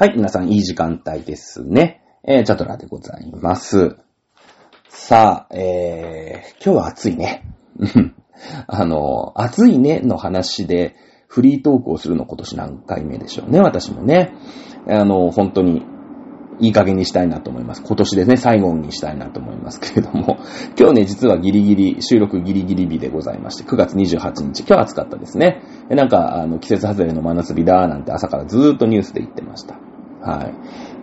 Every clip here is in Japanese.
はい、皆さんいい時間帯ですね。えー、チャトラでございます。さあ、えー、今日は暑いね。あの、暑いねの話でフリートークをするの今年何回目でしょうね、私もね。あの、本当にいい加減にしたいなと思います。今年ですね、最後にしたいなと思いますけれども、今日ね、実はギリギリ、収録ギリギリ日でございまして、9月28日、今日暑かったですね。なんか、あの、季節外れの真夏日だーなんて朝からずーっとニュースで言ってました。は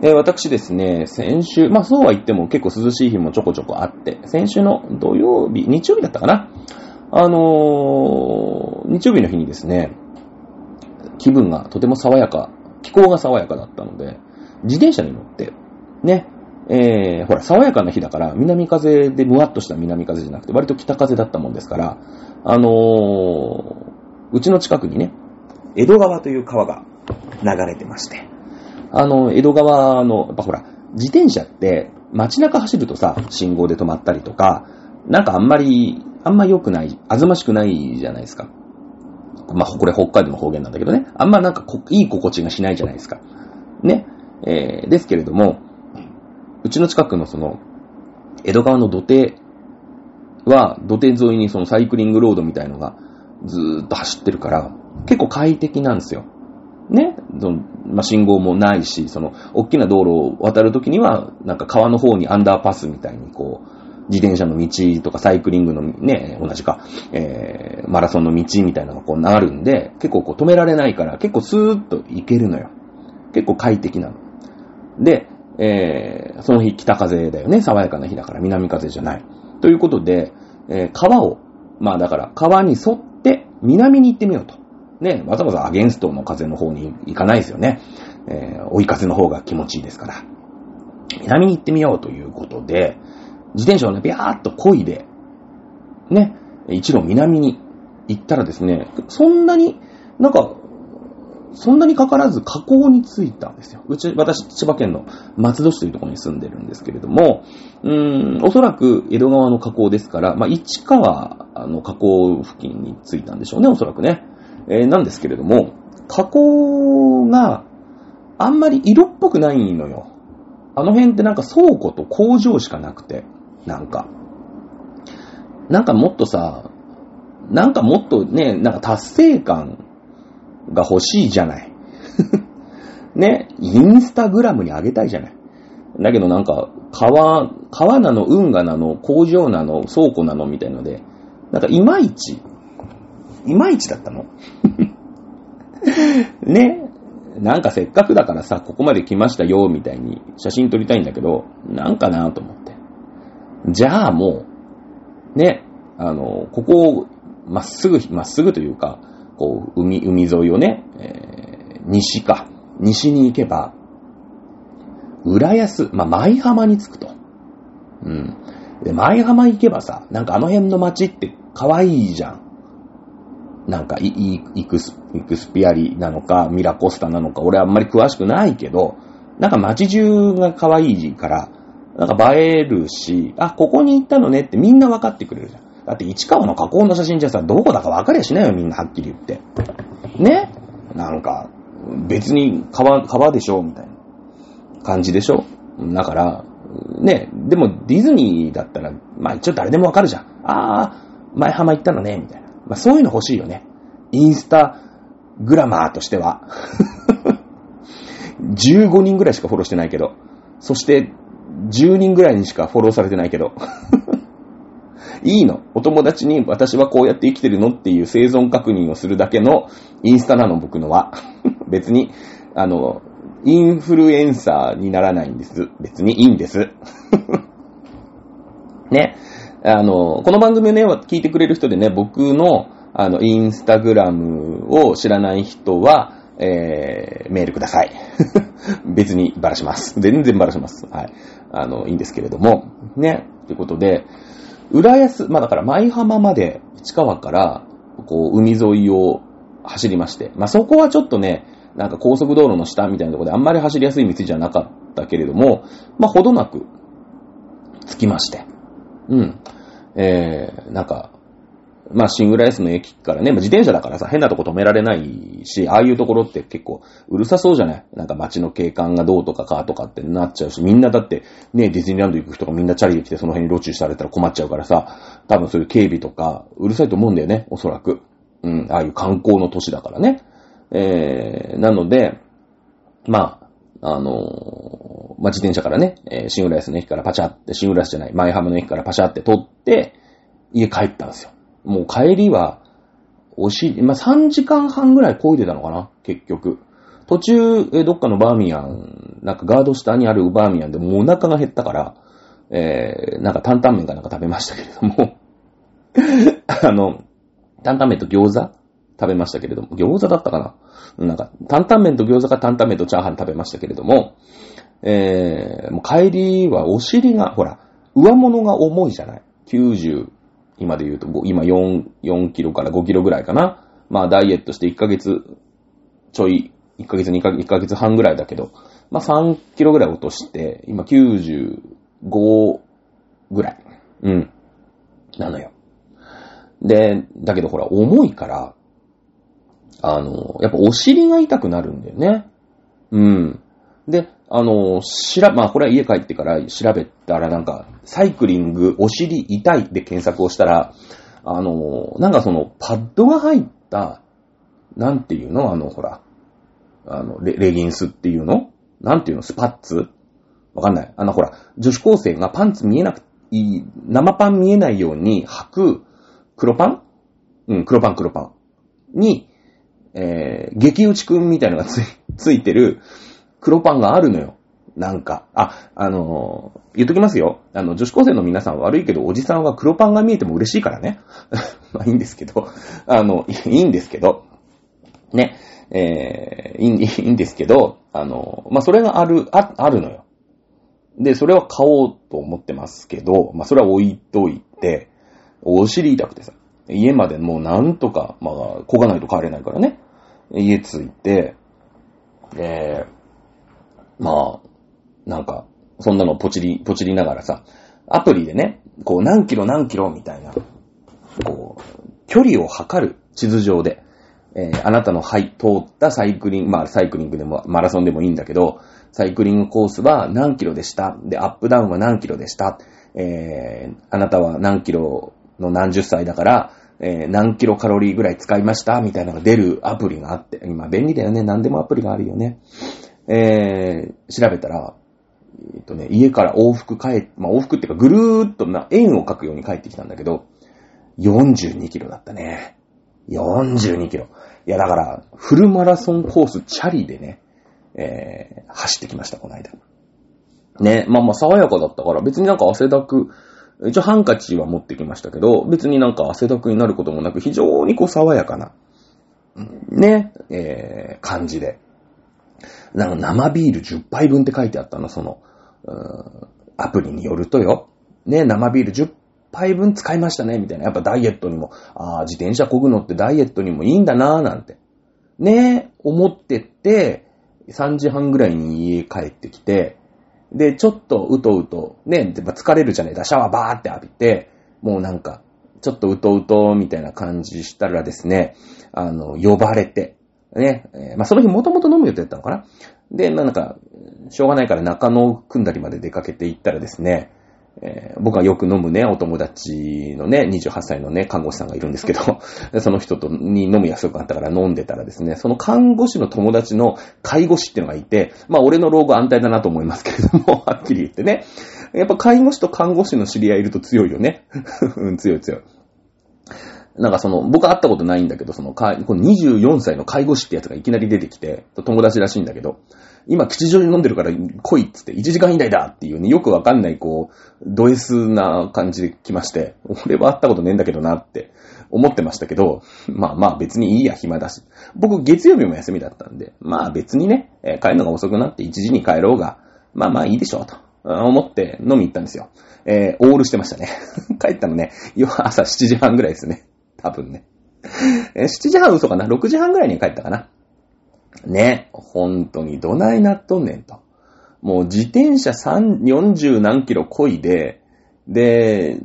い。で、私ですね、先週、まあそうは言っても結構涼しい日もちょこちょこあって、先週の土曜日、日曜日だったかなあのー日曜日の日にですね、気分がとても爽やか、気候が爽やかだったので、自転車に乗って、ね、えー、ほら、爽やかな日だから、南風でムワッとした南風じゃなくて、割と北風だったもんですから、あのーうちの近くにね、江戸川という川が流れてまして、あの、江戸川の、やっぱほら、自転車って街中走るとさ、信号で止まったりとか、なんかあんまり、あんま良くない、あずましくないじゃないですか。まあ、これ北海道の方言なんだけどね。あんまなんかいい心地がしないじゃないですか。ね。えー、ですけれども、うちの近くのその、江戸川の土手は、土手沿いにそのサイクリングロードみたいのがずーっと走ってるから、結構快適なんですよ。ね。まあ、信号もないし、その、大きな道路を渡るときには、なんか川の方にアンダーパスみたいにこう、自転車の道とかサイクリングのね、同じか、えー、マラソンの道みたいなのがこうなるんで、結構こう止められないから、結構スーッと行けるのよ。結構快適なの。で、えー、その日北風だよね。爽やかな日だから南風じゃない。ということで、えー川を、まあだから川に沿って南に行ってみようと。ね、わざわざアゲンストの風の方に行かないですよね。えー追い風の方が気持ちいいですから。南に行ってみようということで、自転車をね、ビャーっと漕いで、ね、一路南に行ったらですね、そんなに、なんか、そんなにかからず河口に着いたんですよ。うち、私、千葉県の松戸市というところに住んでるんですけれども、うーん、おそらく江戸川の河口ですから、まあ、市川の河口付近に着いたんでしょうね、おそらくね。えーなんですけれども、河口があんまり色っぽくないのよ。あの辺ってなんか倉庫と工場しかなくて、なんか。なんかもっとさ、なんかもっとね、なんか達成感が欲しいじゃない。ね、インスタグラムに上げたいじゃない。だけどなんか、川、川なの、運河なの、工場なの、倉庫なのみたいので、なんかいまいち、いまいちだったの？ね。なんかせっかくだからさ、ここまで来ましたよ、みたいに写真撮りたいんだけど、なんかなと思って。じゃあもう、ね、あの、ここをまっすぐ、まっすぐというか、こう、海、海沿いをね、えー西か、西に行けば、浦安、まあ、舞浜に着くと。うん。で、舞浜行けばさ、なんかあの辺の街って可愛いじゃん。なんかイ、イクス、イクスピアリなのか、ミラコスタなのか、俺あんまり詳しくないけど、なんか街中が可愛いから、なんか映えるし、あ、ここに行ったのねってみんな分かってくれるじゃん。だって市川の河口の写真じゃさ、どこだか分かりゃしないよ、みんなはっきり言って。ね？なんか、別に川、川でしょみたいな感じでしょだから、ね、でもディズニーだったら、まあ一応誰でもわかるじゃん。ああ、前浜行ったのね、みたいな。まあそういうの欲しいよね。インスタグラマーとしては。15人ぐらいしかフォローしてないけど。そして、10人ぐらいにしかフォローされてないけど。いいの。お友達に私はこうやって生きてるのっていう生存確認をするだけのインスタなの、僕のは。別に、あの、インフルエンサーにならないんです。別にいいんです。ね。あの、この番組ね、聞いてくれる人でね、僕の、あの、インスタグラムを知らない人は、えー、メールください。別にばらします。全然ばらします。はい。あの、いいんですけれども。ね。ということで、浦安、まあだから舞浜まで市川から、こう、海沿いを走りまして。まあそこはちょっとね、なんか高速道路の下みたいなところであんまり走りやすい道じゃなかったけれども、まあほどなく着きまして。うん。えー、なんか、まあ、シングライスの駅からね、まあ、自転車だからさ、変なとこ止められないし、ああいうところって結構うるさそうじゃない？なんか街の景観がどうとかかとかってなっちゃうし、みんなだってね、ディズニーランド行く人がみんなチャリで来てその辺に路中されたら困っちゃうからさ、多分そういう警備とかうるさいと思うんだよね、おそらく。うん、ああいう観光の都市だからね。えー、なので、まあ、あの、まあ、自転車からね、えー、シングライスの駅からパチャって、シングライスじゃない、マイハムの駅からパチャって取って、家帰ったんですよ。もう帰りは、おし、まあ、3時間半ぐらい漕いでたのかな結局。途中、えどっかのバーミヤン、なんかガード下にあるバーミヤンでもうお腹が減ったから、えー、なんか担々麺かなんか食べましたけれども あの、担々麺と餃子食べましたけれども、餃子だったかななんか、担々麺と餃子か担々麺とチャーハン食べましたけれども、えー、もう帰りはお尻が、ほら、上物が重いじゃない ?90、今で言うと、今4、4キロから5キロぐらいかな？まあダイエットして1ヶ月ちょい、1ヶ月2ヶ月、1ヶ月半ぐらいだけど、まあ3キロぐらい落として、今95ぐらい。うん。なのよ。で、だけどほら、重いから、あの、やっぱお尻が痛くなるんだよね。うん。で、あの、しら、まあこれは家帰ってから調べたらなんか、サイクリングお尻痛いで検索をしたら、あの、なんかその、パッドが入った、なんていうの？あの、ほら、あのレ、レギンスっていうの？なんていうの？スパッツ？わかんない。あの、ほら、女子高生がパンツ見えなく、い、生パン見えないように履く黒パン？うん、黒パン黒パン。に、えー、激打ちくんみたいなのがつい、ついてる黒パンがあるのよ。なんか。あ、あのー、言っときますよ。あの、女子高生の皆さん悪いけど、おじさんは黒パンが見えても嬉しいからね。まあいいんですけど、あの、いいんですけど、ね、えー、いいいいんですけど、あの、まあそれがある、あ、あるのよ。で、それは買おうと思ってますけど、まあそれは置いといて、お尻痛くてさ、家までもうなんとか、まあ、こがないと帰れないからね。家着いて、で、まあ、なんか、そんなのポチり、ポチりながらさ、アプリでね、こう何キロ何キロみたいな、こう、距離を測る地図上で、えー、あなたの、はい、通ったサイクリング、まあ、サイクリングでも、マラソンでもいいんだけど、サイクリングコースは何キロでした？で、アップダウンは何キロでした？えー、あなたは何キロの何十歳だから、えー、何キロカロリーぐらい使いました？みたいなのが出るアプリがあって、今便利だよね。何でもアプリがあるよね。えー、調べたら、えっとね、家から往復帰、まあ、往復っていうかぐるーっとな、円を描くように帰ってきたんだけど、42キロだったね。42キロ。いや、だから、フルマラソンコースチャリでね、えー、走ってきました、この間。ね、まあまあ爽やかだったから、別になんか汗だく、一応ハンカチは持ってきましたけど、別になんか汗だくになることもなく、非常にこう爽やかな、ね、えー、感じで。なんか生ビール10杯分って書いてあったの、その、アプリによるとよ。ね、生ビール10杯分使いましたね、みたいな。やっぱダイエットにも、ああ、自転車漕ぐのってダイエットにもいいんだなぁ、なんて。ね、思ってって、3時半ぐらいに家帰ってきて、で、ちょっとうとうと、ね、疲れるじゃねえか、シャワーバーって浴びて、もうなんか、ちょっとうとうと、みたいな感じしたらですね、あの、呼ばれて、ね、えー、まあ、その日もともと飲む予定だったのかな。で、まあ、なんか、しょうがないから中野を組んだりまで出かけて行ったらですね、えー、僕がよく飲むね、お友達のね、28歳のね、看護師さんがいるんですけど、その人とに飲む約束があったから飲んでたらですね、その看護師の友達の介護士っていうのがいて、まあ俺の老後安泰だなと思いますけれども、はっきり言ってね。やっぱ介護士と看護師の知り合いいると強いよね。うん、強い強い。なんかその、僕会ったことないんだけど、その、この24歳の介護士ってやつがいきなり出てきて、友達らしいんだけど、今吉祥に飲んでるから来いっつって1時間以内だっていうね、よくわかんないこう、ド S な感じで来まして、俺は会ったことねえんだけどなって思ってましたけど、まあまあ別にいいや、暇だし。僕月曜日も休みだったんで、まあ別にね、え、帰るのが遅くなって1時に帰ろうが、まあまあいいでしょうと思って飲み行ったんですよ。えー、オールしてましたね。帰ったのね、朝7時半ぐらいですね。多分ね。えー、7時半嘘かな ?6 時半ぐらいに帰ったかな？ね、本当にどないなっとんねんと。もう自転車3、40何キロ漕いで、で、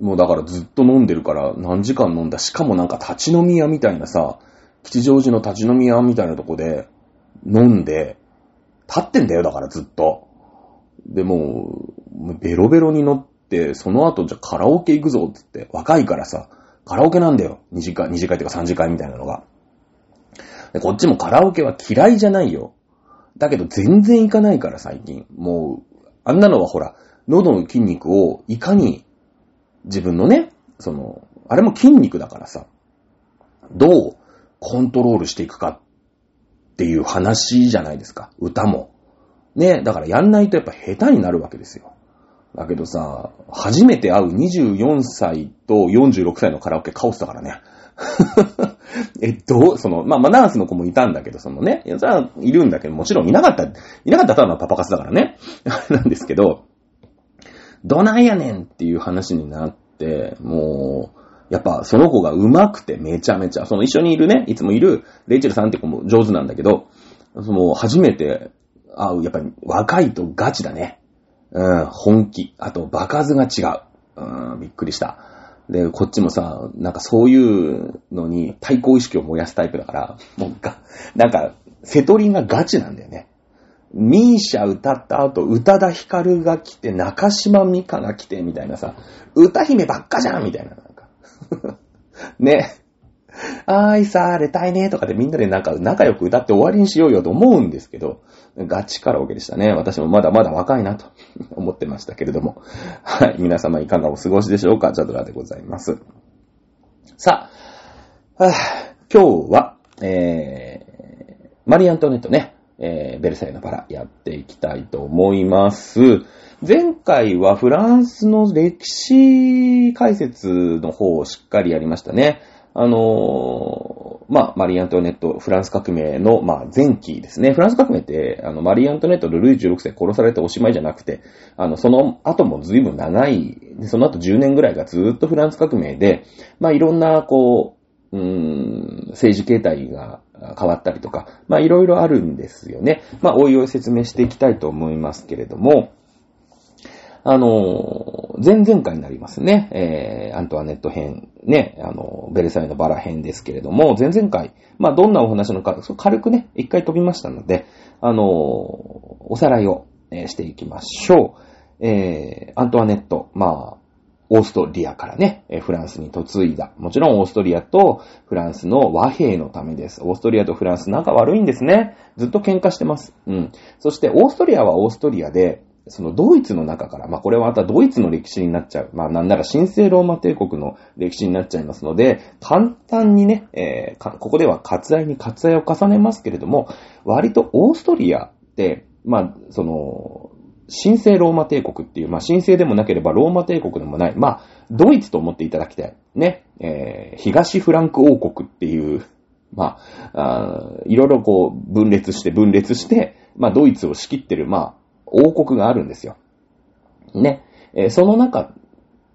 もうだからずっと飲んでるから何時間飲んだ？しかもなんか立ち飲み屋みたいなさ、吉祥寺の立ち飲み屋みたいなとこで飲んで、立ってんだよ、だからずっと。で、もう、ベロベロに乗って、その後じゃカラオケ行くぞって言って、若いからさ、カラオケなんだよ。2時間、2時間っていうか3時間みたいなのが。で、こっちもカラオケは嫌いじゃないよ。だけど全然行かないから最近。もう、あんなのはほら、喉の筋肉をいかに自分のね、その、あれも筋肉だからさ、どうコントロールしていくかっていう話じゃないですか。歌も。ね、だからやんないとやっぱ下手になるわけですよ。だけどさ、初めて会う24歳と46歳のカラオケカオスだからね。え、どう、その、まあ、まあ、ナースの子もいたんだけど、そのね、いや、それはいるんだけど、もちろんいなかった、いなかったただのパパ活だからね。なんですけど、どないやねんっていう話になって、もう、やっぱその子が上手くてめちゃめちゃ、その一緒にいるね、いつもいるレイチェルさんって子も上手なんだけど、その初めて会う、やっぱり若いとガチだね。うん、本気。あと、場数が違う。うん、びっくりした。で、こっちもさ、なんかそういうのに対抗意識を燃やすタイプだから、もうが、なんか、瀬戸りがガチなんだよね。ミーシャ歌った後、宇多田ヒカルが来て、中島美香が来て、みたいなさ、歌姫ばっかじゃんみたいな、なんか。ね。愛されたいねとかでみんなでなんか仲良く歌って終わりにしようよと思うんですけど、ガチカラオケでしたね。私もまだまだ若いなと 思ってましたけれども。はい。皆様いかがお過ごしでしょうか？チャドラでございます。さあ、はあ、今日は、えー、マリ・アントネットね、えー、ベルサイユのバラやっていきたいと思います。前回はフランスの歴史解説の方をしっかりやりましたね。あのー、まあ、マリー・アントネット、フランス革命の、まあ、前期ですね。フランス革命って、あの、マリー・アントネットとルイ16世殺されておしまいじゃなくて、あの、その後も随分長い、その後10年ぐらいがずっとフランス革命で、まあ、いろんな、こう、うーん、政治形態が変わったりとか、まあ、いろいろあるんですよね。まあ、おいおい説明していきたいと思いますけれども、あの、前々回になりますね。えー、アントワネット編、ね、あの、ベルサイユのバラ編ですけれども、前々回、まあ、どんなお話なのか、軽くね、一回飛びましたので、あの、おさらいを、え、していきましょう。えー、アントワネット、まあ、オーストリアからね、フランスに嫁いだ。もちろんオーストリアとフランスの和平のためです。オーストリアとフランス仲悪いんですね。ずっと喧嘩してます。うん。そしてオーストリアはオーストリアで、そのドイツの中から、まあこれはまたドイツの歴史になっちゃう。まあなんなら神聖ローマ帝国の歴史になっちゃいますので、簡単にね、えー、ここでは割愛に割愛を重ねますけれども、割とオーストリアって、まあ、その、神聖ローマ帝国っていう、まあ神聖でもなければローマ帝国でもない、まあ、ドイツと思っていただきたい。ね、えー、東フランク王国っていう、まあ、あいろいろこう分裂して分裂して、まあドイツを仕切ってる、まあ、王国があるんですよ。ね。えー、その中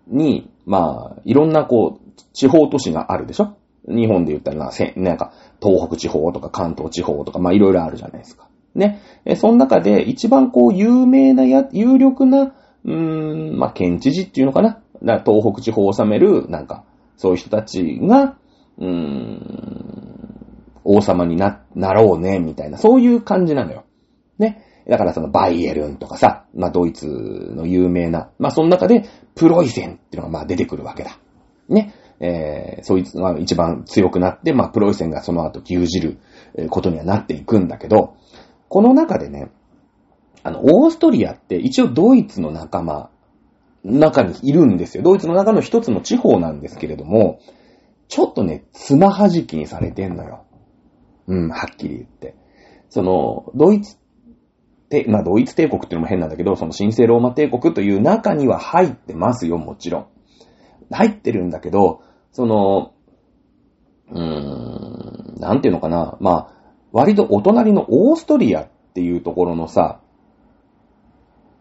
に、まあ、いろんなこう、地方都市があるでしょ？日本で言ったらな、なんか、東北地方とか関東地方とか、まあいろいろあるじゃないですか。ね。え、その中で一番こう、有名なや、有力な、うーん、まあ県知事っていうのかな？な東北地方を治める、なんか、そういう人たちが、うーん、王様にな、なろうね、みたいな、そういう感じなのよ。ね。だからそのバイエルンとかさ、まあドイツの有名な、まあその中でプロイセンっていうのがまあ出てくるわけだ。ね。えー、そいつが一番強くなって、まあプロイセンがその後牛耳ることにはなっていくんだけど、この中でね、あの、オーストリアって一応ドイツの仲間、中にいるんですよ。ドイツの中の一つの地方なんですけれども、ちょっとね、つまはじきにされてんのよ。うん、はっきり言って。その、ドイツて、まあ、ドイツ帝国っていうのも変なんだけど、その神聖ローマ帝国という中には入ってますよ、もちろん。入ってるんだけど、その、うーん、なんていうのかな。まあ、割とお隣のオーストリアっていうところのさ、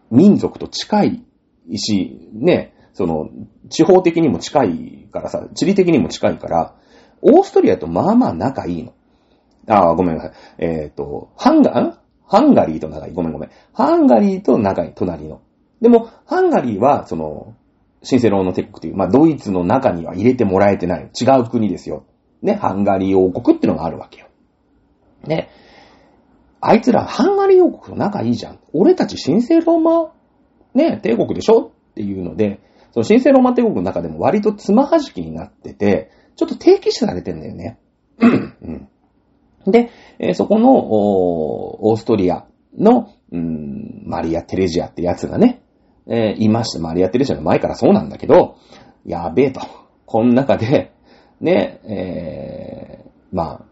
民族と近いし、ね、その、地方的にも近いからさ、地理的にも近いから、オーストリアとまあまあ仲いいの。ああ、ごめんなさい。えっ、ー、と、ハンガンハンガリーと仲い。ごめんごめん。ハンガリーと仲い、隣の。でも、ハンガリーは、その、神聖ローマ帝国という、まあ、ドイツの中には入れてもらえてない。違う国ですよ。ね、ハンガリー王国ってのがあるわけよ。ね。あいつらハンガリー王国と仲いいじゃん。俺たち神聖ローマ、ね、帝国でしょ？っていうので、その神聖ローマ帝国の中でも割とつまはじきになってて、ちょっと定期視されてんだよね。うん。で、えー、そこのー、オーストリアの、うん、マリア・テレジアってやつがね、えー、いました。マリア・テレジアの前からそうなんだけど、やべえと。この中で、ね、えー、まあ、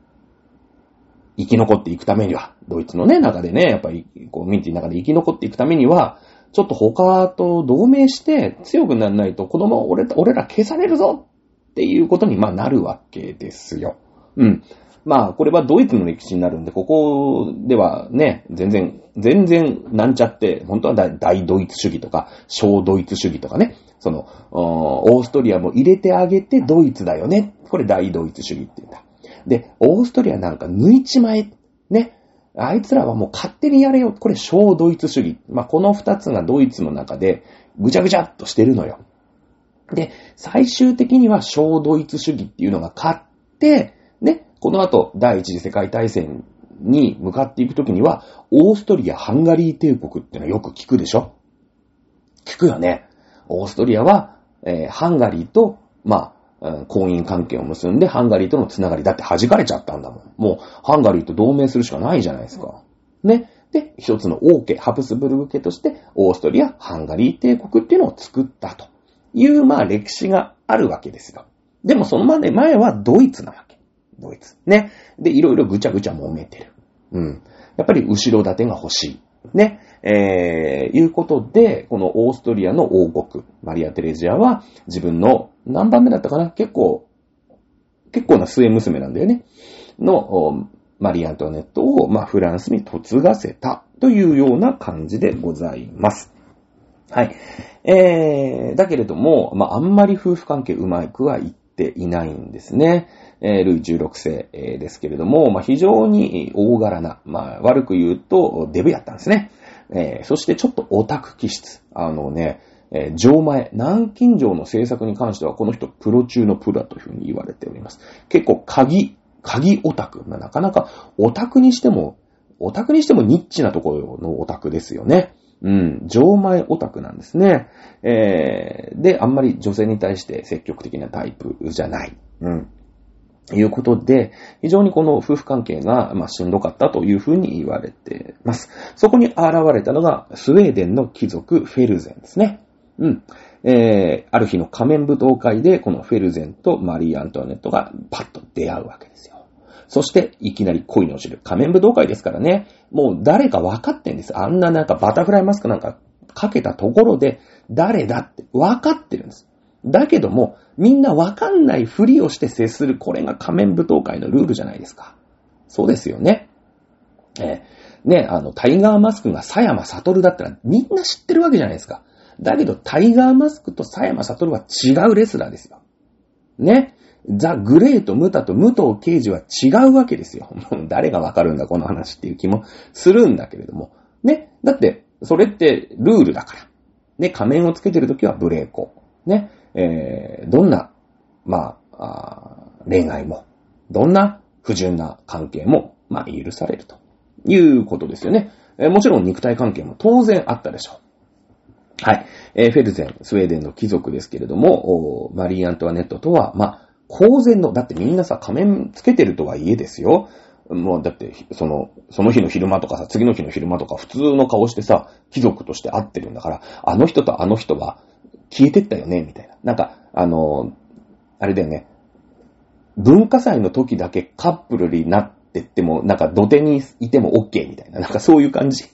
生き残っていくためには、ドイツのね、中でね、やっぱり、こう、ミンティの中で生き残っていくためには、ちょっと他と同盟して強くならないと子供俺、俺ら消されるぞっていうことに、まあなるわけですよ。うん。まあ、これはドイツの歴史になるんで、ここではね、全然、全然なんちゃって、本当は大ドイツ主義とか、小ドイツ主義とかね、その、オーストリアも入れてあげてドイツだよね。これ大ドイツ主義って言うんだ。で、オーストリアなんか抜いちまえ。ね。あいつらはもう勝手にやれよ。これ小ドイツ主義。まあ、この二つがドイツの中でぐちゃぐちゃっとしてるのよ。で、最終的には小ドイツ主義っていうのが勝って、ね、この後第一次世界大戦に向かっていくときには、オーストリア・ハンガリー帝国ってのはよく聞くでしょ？聞くよね。オーストリアは、えー、ハンガリーと、まあ、婚姻関係を結んで、ハンガリーとのつながりだって弾かれちゃったんだもん。もう、ハンガリーと同盟するしかないじゃないですか。ね。で、一つの王家、ハプスブルグ家として、オーストリア、ハンガリー帝国っていうのを作ったという、まあ、歴史があるわけですよ。でも、その前前はドイツなわけ。ドイツ。ね。で、いろいろぐちゃぐちゃ揉めてる。うん。やっぱり後ろ盾が欲しい。ね。えー、いうことで、このオーストリアの王国、マリア・テレジアは自分の何番目だったかな？結構、結構な末娘なんだよね。の、マリア・ントネットを、まあ、フランスに嫁がせたというような感じでございます。はい。えー、だけれども、まあ、あんまり夫婦関係うまくはいっていないんですね。えー、ルイ16世、えー、ですけれども、まあ、非常に大柄な、まあ、悪く言うと、デブやったんですね。えー、そしてちょっとオタク気質。あのね、えー、上前、南京城の制作に関してはこの人プロ中のプロだというふうに言われております。結構鍵、鍵オタク。まあ、なかなかオタクにしても、オタクにしてもニッチなところのオタクですよね。うん、上前オタクなんですね。えー、で、あんまり女性に対して積極的なタイプじゃない。うん。いうことで、非常にこの夫婦関係が、まあ、しんどかったというふうに言われてます。そこに現れたのが、スウェーデンの貴族フェルゼンですね。うん。えー、ある日の仮面舞踏会で、このフェルゼンとマリー・アントワネットがパッと出会うわけですよ。そして、いきなり恋に落ちる。仮面舞踏会ですからね、もう誰か分かってんです。あんななんかバタフライマスクなんかかけたところで、誰だって分かってるんです。だけども、みんなわかんないふりをして接する、これが仮面舞踏会のルールじゃないですか。そうですよね。えー、ね、あの、タイガーマスクが佐山悟だったらみんな知ってるわけじゃないですか。だけど、タイガーマスクと佐山悟は違うレスラーですよ。ね。ザ・グレート・ムタと武藤刑事は違うわけですよ。誰がわかるんだ、この話っていう気もするんだけれども。ね。だって、それってルールだから。ね、仮面をつけてるときはブレーコ。ね。えー、どんな、まあ恋愛も、どんな不純な関係も、まあ、許されるということですよね。えー、もちろん肉体関係も当然あったでしょう。はい。えー、フェルゼン、スウェーデンの貴族ですけれども、マリー・アントワネットとは、まあ、公然の、だってみんなさ、仮面つけてるとはいえですよ。もうだって、その、その日の昼間とかさ、次の日の昼間とか普通の顔してさ、貴族として会ってるんだから、あの人とあの人は消えてったよね、みたいな。なんか、あの、あれだよね。文化祭の時だけカップルになってっても、なんか土手にいても OK みたいな。なんかそういう感じ。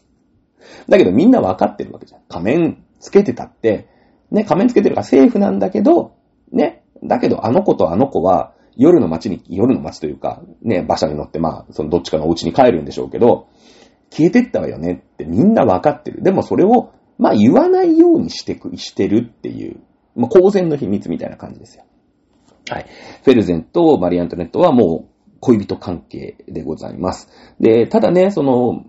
だけどみんなわかってるわけじゃん。仮面つけてたって、ね、仮面つけてるからセーフなんだけど、ね、だけどあの子とあの子は夜の街に、夜の街というか、ね、馬車に乗ってまあ、そのどっちかのお家に帰るんでしょうけど、消えてったわよねってみんなわかってる。でもそれをまあ言わないようにしてく、してるっていう、まあ公然の秘密みたいな感じですよ。はい。フェルゼンとマリアントネットはもう恋人関係でございます。で、ただね、その、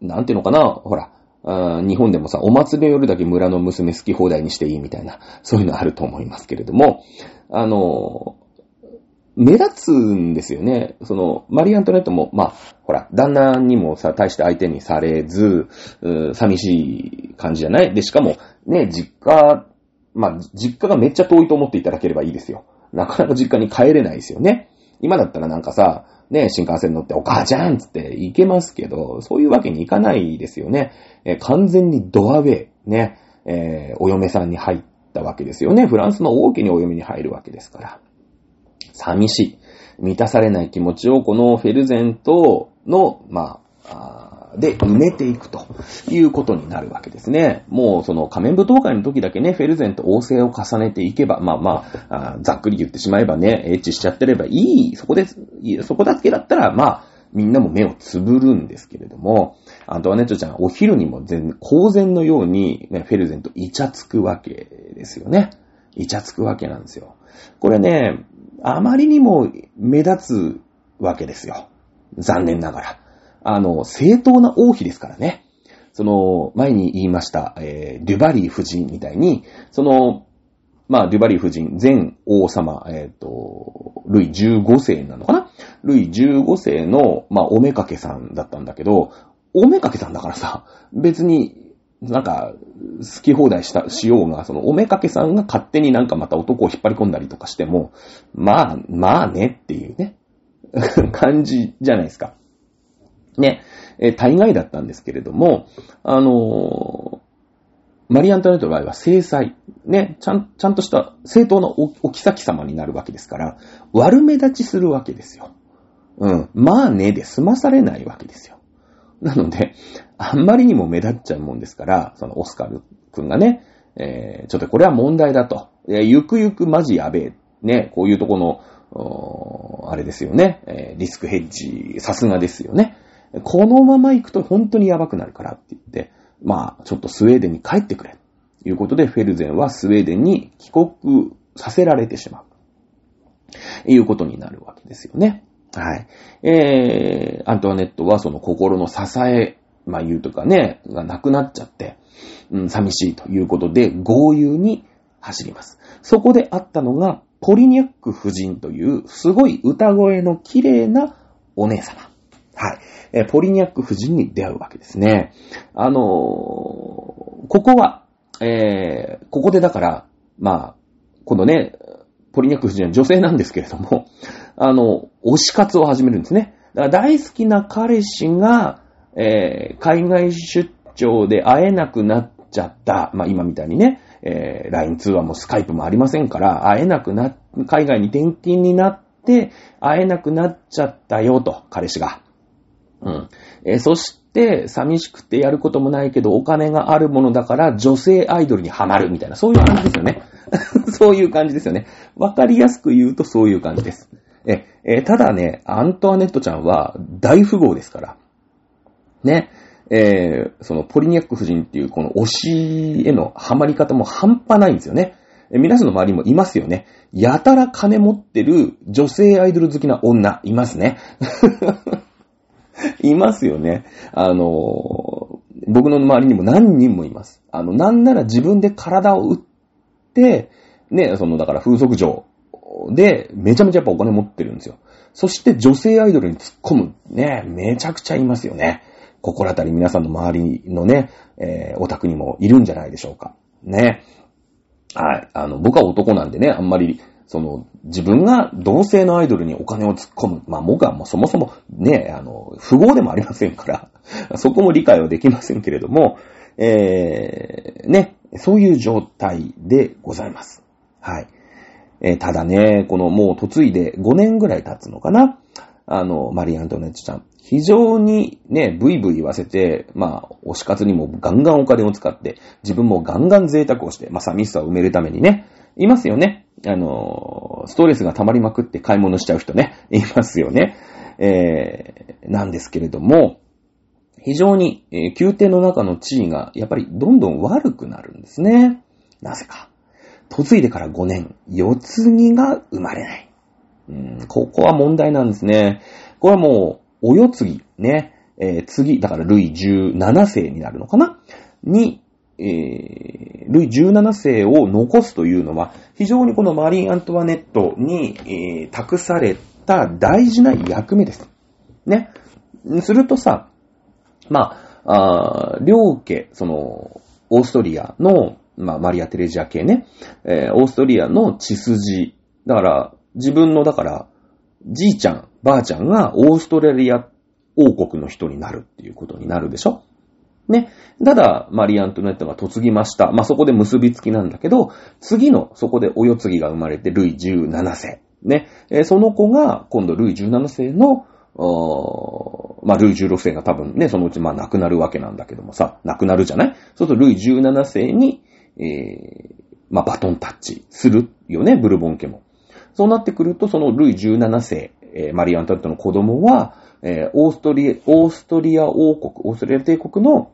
なんていうのかな、ほら、日本でもさ、お祭りを夜だけ村の娘好き放題にしていいみたいな、そういうのあると思いますけれども、あの、目立つんですよね。その、マリー・アントネットも、まあ、ほら、旦那にもさ、大して相手にされず、寂しい感じじゃない？で、しかも、ね、実家、まあ、実家がめっちゃ遠いと思っていただければいいですよ。なかなか実家に帰れないですよね。今だったらなんかさ、ね、新幹線乗ってお母ちゃんつって行けますけど、そういうわけにいかないですよね。え完全にドアウェイ、ね、えー、お嫁さんに入ったわけですよね。フランスの王家にお嫁に入るわけですから。寂しい。満たされない気持ちをこのフェルゼントの、まあ、で埋めていくということになるわけですね。もうその仮面舞踏会の時だけね、フェルゼント王政を重ねていけば、まあまあ、あざっくり言ってしまえばね、エッチしちゃってればいい、そこで、そこだけだったら、まあ、みんなも目をつぶるんですけれども、アントワネットちゃん、お昼にも全、公然のように、ね、フェルゼントイチャつくわけですよね。イチャつくわけなんですよ。これね、あまりにも目立つわけですよ。残念ながら。あの、正当な王妃ですからね。その、前に言いました、えー、デュバリー夫人みたいに、その、まあ、デュバリー夫人、前王様、えっ、ー、と、ルイ15世なのかな？ルイ15世の、まあ、おめかけさんだったんだけど、おめかけさんだからさ、別に、なんか、好き放題した、しようが、その、おめかけさんが勝手になんかまた男を引っ張り込んだりとかしても、まあ、まあねっていうね、感じじゃないですか。ね、え大概だったんですけれども、あの、マリ・アントネットの場合は制裁、ね、ちゃん、ちゃんとした正当なお、お妃様になるわけですから、悪目立ちするわけですよ。うん。まあねで済まされないわけですよ。なので、あんまりにも目立っちゃうもんですから、そのオスカル君がね、えー、ちょっとこれは問題だと。えー、ゆくゆくマジやべえ。ね、こういうとこの、あれですよね、えー、リスクヘッジ、さすがですよね。このまま行くと本当にやばくなるからって言って、まあ、ちょっとスウェーデンに帰ってくれ。ということで、フェルゼンはスウェーデンに帰国させられてしまう。いうことになるわけですよね。はい。えー、アントワネットはその心の支え、まあ言うとかね、がなくなっちゃって、うん、寂しいということで、豪遊に走ります。そこであったのが、ポリニャック夫人という、すごい歌声の綺麗なお姉様。はい。えポリニャック夫人に出会うわけですね。あのー、ここは、えー、ここでだから、まあ、このね、ポリニャック夫人は女性なんですけれども、あの、推し活を始めるんですね。だから大好きな彼氏が、えー、海外出張で会えなくなっちゃった。まあ今みたいにね、えー、LINE 通話もスカイプもありませんから、会えなくな、海外に転勤になって、会えなくなっちゃったよと、彼氏が。うん。えー、そして、寂しくてやることもないけど、お金があるものだから、女性アイドルにはまるみたいな、そういう感じですよね。そういう感じですよね。わかりやすく言うとそういう感じです。え、え、ただね、アントワネットちゃんは大富豪ですから。ね。えー、そのポリニャック夫人っていうこの推しへのハマり方も半端ないんですよね。え皆さんの周りもいますよね。やたら金持ってる女性アイドル好きな女、いますね。いますよね。あの、僕の周りにも何人もいます。あの、なんなら自分で体を打って、ね、その、だから風俗嬢で、めちゃめちゃやっぱお金持ってるんですよ。そして女性アイドルに突っ込む、ね、めちゃくちゃいますよね。心当たり皆さんの周りのね、えー、オタクにもいるんじゃないでしょうか。ね。はい。あの、僕は男なんでね、あんまりその、自分が同性のアイドルにお金を突っ込む。まあ、僕はもうそもそもね、あの、富豪でもありませんから、そこも理解はできませんけれども、えー、ね、そういう状態でございます。はい。えー、ただね、このもう嫁いで5年ぐらい経つのかな。あの、マリー・アントネットちゃん。非常にね、ブイブイ言わせて、まあ、推し活にもガンガンお金を使って、自分もガンガン贅沢をして、まあ、寂しさを埋めるためにね、いますよね。あの、ストレスが溜まりまくって買い物しちゃう人ね、いますよね。えー、なんですけれども、非常に、えー、宮廷の中の地位がやっぱりどんどん悪くなるんですね。なぜか。嫁いでから5年、四つ木が生まれない。うん、ここは問題なんですね。これはもう、お世継ぎ、ね。えー、次、だからルイ17世になるのかな？に、えー、ルイ17世を残すというのは、非常にこのマリー・アントワネットに、えー、託された大事な役目です。ね。するとさ、まあ、あ両家、その、オーストリアの、まあ、マリア・テレジア系ね、えー、オーストリアの血筋、だから、自分の、だから、じいちゃん、ばあちゃんがオーストラリア王国の人になるっていうことになるでしょね。ただ、マリ・アントネットが嫁ぎました。まあ、そこで結びつきなんだけど、次の、そこでお世継ぎが生まれて、ルイ17世。ね。えー、その子が、今度ルイ17世の、おまあ、ルイ16世が多分ね、そのうちま亡くなるわけなんだけどもさ、亡くなるじゃない？そうするとルイ17世に、えー、まあ、バトンタッチするよね、ブルボン家も。そうなってくると、そのルイ17世、えー、マリアンタットの子供は、えー、オーストリア、オーストリア王国、オーストリア帝国の、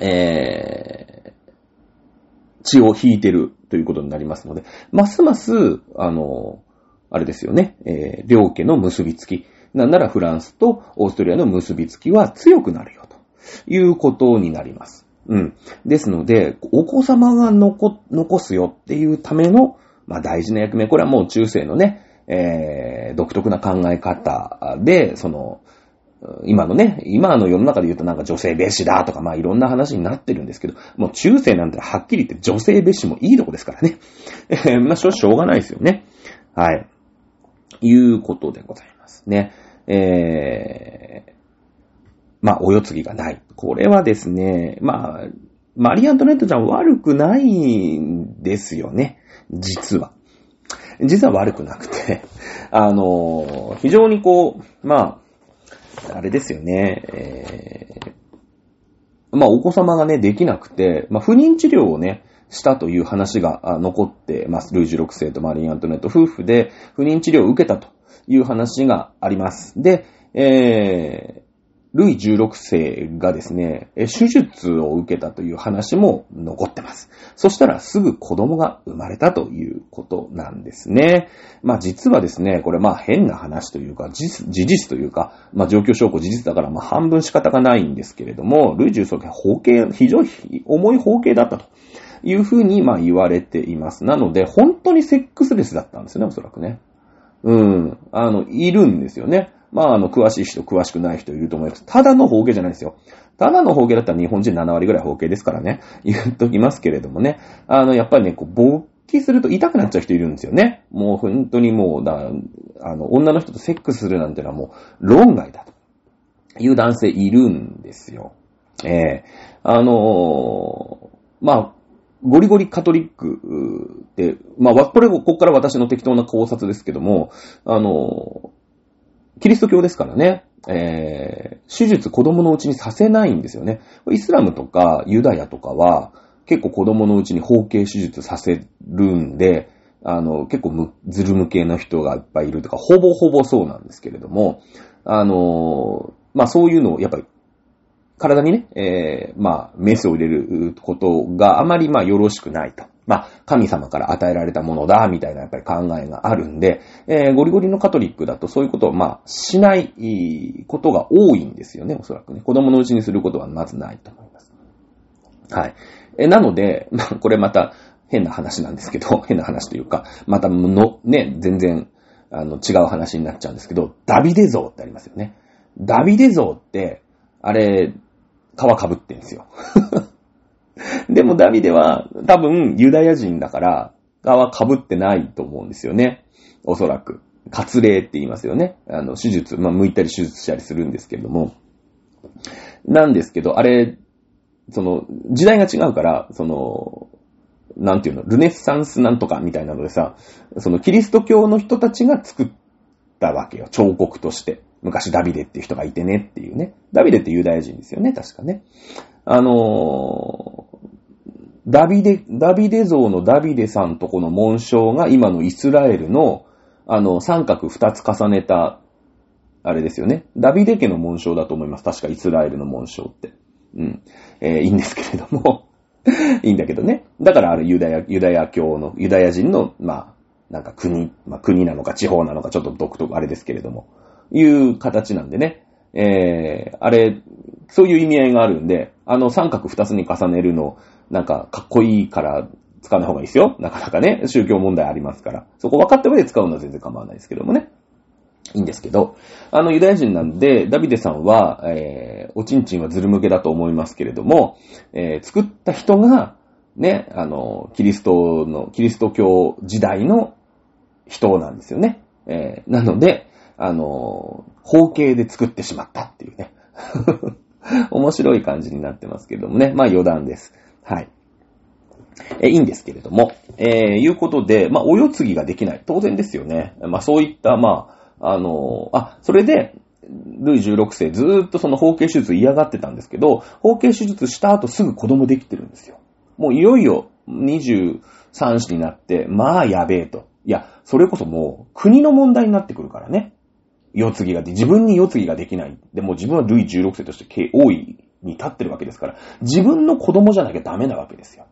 えー、血を引いてるということになりますので、ますます、あの、あれですよね、えー、両家の結びつき、なんならフランスとオーストリアの結びつきは強くなるよということになります。うん。ですので、お子様が残、残すよっていうための、まあ大事な役目。これはもう中世のね、えー、独特な考え方で、その、今のね、今の世の中で言うとなんか女性蔑視だとか、まあいろんな話になってるんですけど、もう中世なんてはっきり言って女性蔑視もいいとこですからね。えー、まあしょうがないですよね。はい。いうことでございますね。えー、まあ、お世継ぎがない。これはですね、まあ、マリ・アントネットちゃん悪くないんですよね。実は。実は悪くなくて、あの、非常にこう、まあ、あれですよね、えー、まあ、お子様がね、できなくて、まあ、不妊治療をね、したという話が残ってます。ルイジュ6世とマリー・アントネット夫婦で不妊治療を受けたという話があります。で、えー、ルイ16世がですね、手術を受けたという話も残ってます。そしたらすぐ子供が生まれたということなんですね。まあ実はですね、これまあ変な話というか、事実というか、まあ状況証拠事実だからまあ半分仕方がないんですけれども、ルイ16世は法系、非常に重い法系だったと。いうふうに、まあ言われています。なので、本当にセックスレスだったんですよね、おそらくね。うん。あの、いるんですよね。まあ、あの、詳しい人、詳しくない人いると思います。ただの法系じゃないですよ。ただの法系だったら日本人7割ぐらい法系ですからね。言っときますけれどもね。あの、やっぱりね、こう、勃起すると痛くなっちゃう人いるんですよね。もう本当にもう、だ、あの、女の人とセックスするなんてのはもう、論外だという男性いるんですよ。ええー、あのー、まあ、ゴリゴリカトリックで、まあ、これ、ここから私の適当な考察ですけども、あの、キリスト教ですからね、えー、手術子供のうちにさせないんですよね。イスラムとかユダヤとかは、結構子供のうちに包茎手術させるんで、あの、結構む、ズル向けの人がいっぱいいるとか、ほぼほぼそうなんですけれども、あの、まあ、そういうのをやっぱり体にね、えー、まあ、メスを入れることがあまりまよろしくないと。まあ、神様から与えられたものだ、みたいなやっぱり考えがあるんで、えー、ゴリゴリのカトリックだとそういうことをまあ、しないことが多いんですよね、おそらくね。子供のうちにすることはまずないと思います。はい。えなので、まあ、これまた変な話なんですけど、変な話というか、またの、ね、全然、あの、違う話になっちゃうんですけど、ダビデ像ってありますよね。ダビデ像って、あれ、皮かぶってんですよ。でもダビデは多分ユダヤ人だから皮かぶってないと思うんですよね。おそらく。割礼って言いますよね。あの、手術、まあ、剥いたり手術したりするんですけれども。なんですけど、あれ、その、時代が違うから、その、なんていうの、ルネッサンスなんとかみたいなのでさ、そのキリスト教の人たちが作ったわけよ。彫刻として。昔ダビデっていう人がいてねっていうね。ダビデってユダヤ人ですよね、確かね。あのー、ダビデ、ダビデ像のダビデさんとこの紋章が今のイスラエルの、あの、三角二つ重ねた、あれですよね。ダビデ家の紋章だと思います。確かイスラエルの紋章って。うん。えー、いいんですけれども いいんだけどね。だからあれユダヤ、ユダヤ教の、ユダヤ人の、まあ、なんか国、まあ国なのか地方なのかちょっと独特あれですけれども。いう形なんでね。えー、あれ、そういう意味合いがあるんで、あの三角二つに重ねるの、なんかかっこいいから使わない方がいいですよ。なかなかね、宗教問題ありますから。そこ分かった上で使うのは全然構わないですけどもね。いいんですけど、あのユダヤ人なんで、ダビデさんは、えー、おちんちんはずる向けだと思いますけれども、えー、作った人が、ね、あの、キリストの、キリスト教時代の人なんですよね。えー、なので、あの、方形で作ってしまったっていうね。面白い感じになってますけどもね。まあ余談です。はい。え、いいんですけれども、えー、いうことで、まあ、お世継ぎができない。当然ですよね。まあ、そういった、まあ、あのー、あ、それで、ルイ16世ずーっとその包茎手術嫌がってたんですけど、包茎手術した後すぐ子供できてるんですよ。もういよいよ23子になって、まあやべえと。いや、それこそもう国の問題になってくるからね。世継ぎが、自分に世継ぎができない。でも自分はルイ16世として王位に立ってるわけですから、自分の子供じゃなきゃダメなわけですよ。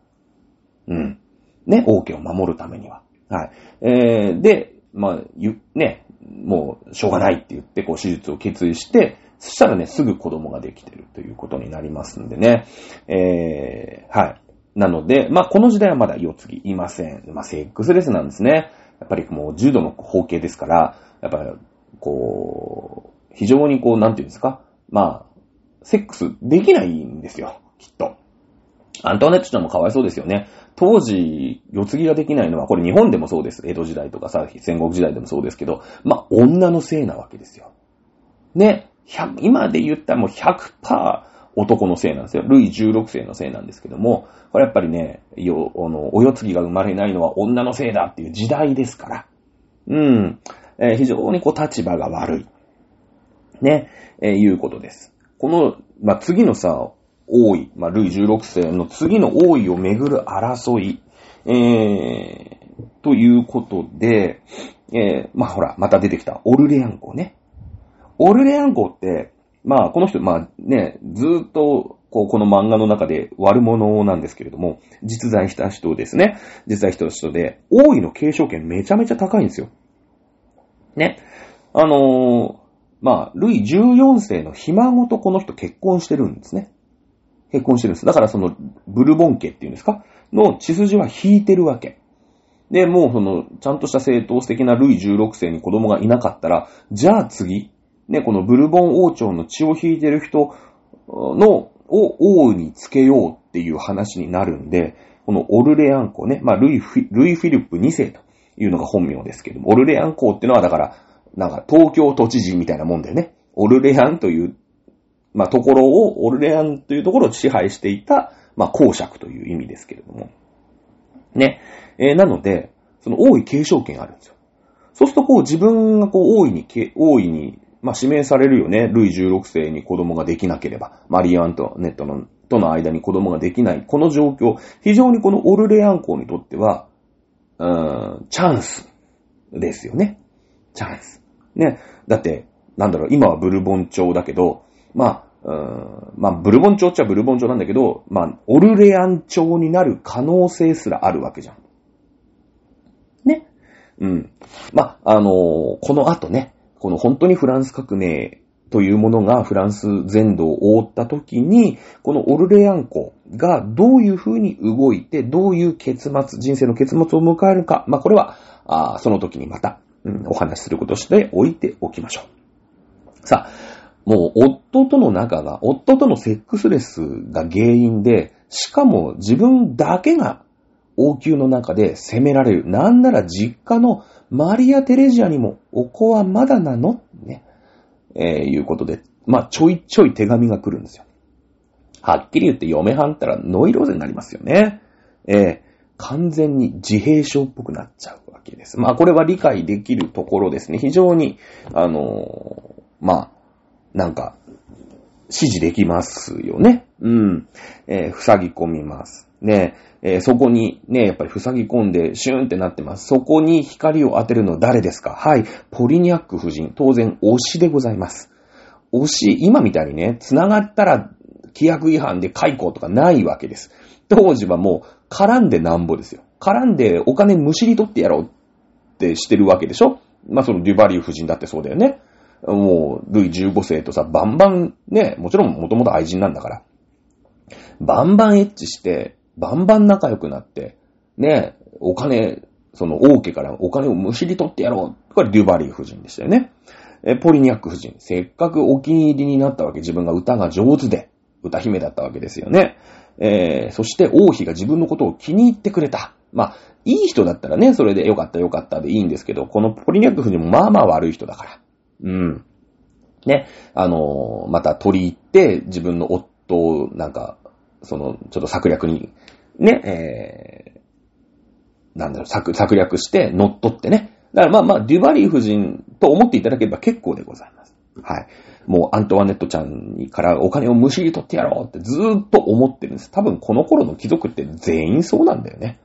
うん。ね、王家を守るためには。はい。えー、で、まあ、ゆ、ね、もう、しょうがないって言って、こう、手術を決意して、そしたらね、すぐ子供ができてるということになりますんでね。えー、はい。なので、まあ、この時代はまだ世継ぎいません。まあ、セックスレスなんですね。やっぱりもう、重度の包茎ですから、やっぱり、こう、非常にこう、なんていうんですか？まあ、セックスできないんですよ。きっと。アントワネットちゃんもかわいそうですよね。当時、世継ぎができないのは、これ日本でもそうです。江戸時代とかさ、戦国時代でもそうですけど、まあ、女のせいなわけですよ。ね、今で言ったらもう100%男のせいなんですよ。ルイ16世のせいなんですけども、これやっぱりね、よ、あの、お世継ぎが生まれないのは女のせいだっていう時代ですから。うん。えー、非常にこう立場が悪い。ね、えー、いうことです。この、まあ、次のさ、王位、まあ、ルイ16世の次の王位をめぐる争い、えー、ということで、えー、まあ、ほら、また出てきた、オルレアン公ね。オルレアン公って、まあ、この人、まあね、ずっと、こう、この漫画の中で悪者なんですけれども、実在した人ですね。実在した人で、王位の継承権めちゃめちゃ高いんですよ。あの、まあ、ルイ14世のひ孫とこの人結婚してるんですね。結婚してるんです。だからその、ブルボン家っていうんですか？の血筋は引いてるわけ。で、もうその、ちゃんとした正統的なルイ16世に子供がいなかったら、じゃあ次、ね、このブルボン王朝の血を引いてる人の、を王につけようっていう話になるんで、このオルレアン公ね、まあ、ルイフィ、ルイフィリップ2世というのが本名ですけども、オルレアン公っていうのはだから、なんか東京都知事みたいなもんだよね。オルレアンというまあ、ところを、オルレアンというところを支配していた、まあ、公爵という意味ですけれども。ね。えー、なので、その王位継承権あるんですよ。そうすると、こう、自分がこう、王位に、王位に、まあ、指名されるよね。ルイ16世に子供ができなければ、マリー・アントネットの、との間に子供ができない。この状況、非常にこのオルレアン公にとっては、うーん、チャンスですよね。チャンス。ね。だって、なんだろう、今はブルボン朝だけど、まあ、うん、まあ、ブルボン朝っちゃブルボン朝なんだけど、まあ、オルレアン朝になる可能性すらあるわけじゃん。ね。うん。まあ、あのー、この後ね、この本当にフランス革命というものがフランス全土を覆った時に、このオルレアン公がどういう風に動いて、どういう結末、人生の結末を迎えるか、まあ、これは、あその時にまた、お話しすることしておいておきましょう。さあ、もう夫との仲が、夫とのセックスレスが原因で、しかも自分だけが王宮の中で責められる。なんなら実家のマリア・テレジアにもお子はまだなの？ね。えー、いうことで、まあ、ちょいちょい手紙が来るんですよ。はっきり言って嫁はんったらノイローゼになりますよね。えー、完全に自閉症っぽくなっちゃうわけです。まあ、これは理解できるところですね。非常に、あのー、まあ、なんか、指示できますよね。うん。えー、塞ぎ込みます。ねえー、そこにね、やっぱり塞ぎ込んでシューンってなってます。そこに光を当てるのは誰ですか？はい。ポリニャック夫人。当然、推しでございます。推し、今みたいにね、繋がったら規約違反で解雇とかないわけです。当時はもう絡んでなんぼですよ。絡んでお金むしり取ってやろうってしてるわけでしょ？まあそのデュバリー夫人だってそうだよね。もう、ルイ15世とさ、バンバン、ね、もちろんもともと愛人なんだから、バンバンエッチして、バンバン仲良くなって、ね、お金、その王家からお金をむしり取ってやろう。これデュバリー夫人でしたよね。え、ポリニャック夫人。せっかくお気に入りになったわけ。自分が歌が上手で、歌姫だったわけですよね。えー、そして王妃が自分のことを気に入ってくれた。まあ、いい人だったらね、それでよかったよかったでいいんですけど、このポリニャック夫人もまあまあ悪い人だから。うん。ね、あのー、また取り入って、自分の夫を、なんか、その、ちょっと策略に、ね、えー、なんだろう、策、策略して乗っ取ってね。だからまあまあ、デュバリー夫人と思っていただければ結構でございます。はい。もうアントワネットちゃんからお金をむしり取ってやろうってずーっと思ってるんです。多分この頃の貴族って全員そうなんだよね。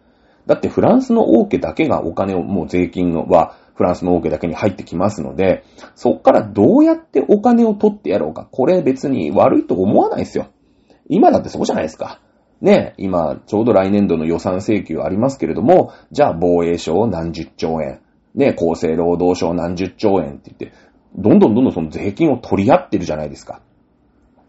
だってフランスの王家だけがお金を、もう税金はフランスの王家だけに入ってきますので、そっからどうやってお金を取ってやろうか。これ別に悪いと思わないですよ。今だってそうじゃないですか。ね、今、ちょうど来年度の予算請求ありますけれども、じゃあ防衛省何十兆円、ね、厚生労働省何十兆円って言って、どんどんどんどんその税金を取り合ってるじゃないですか。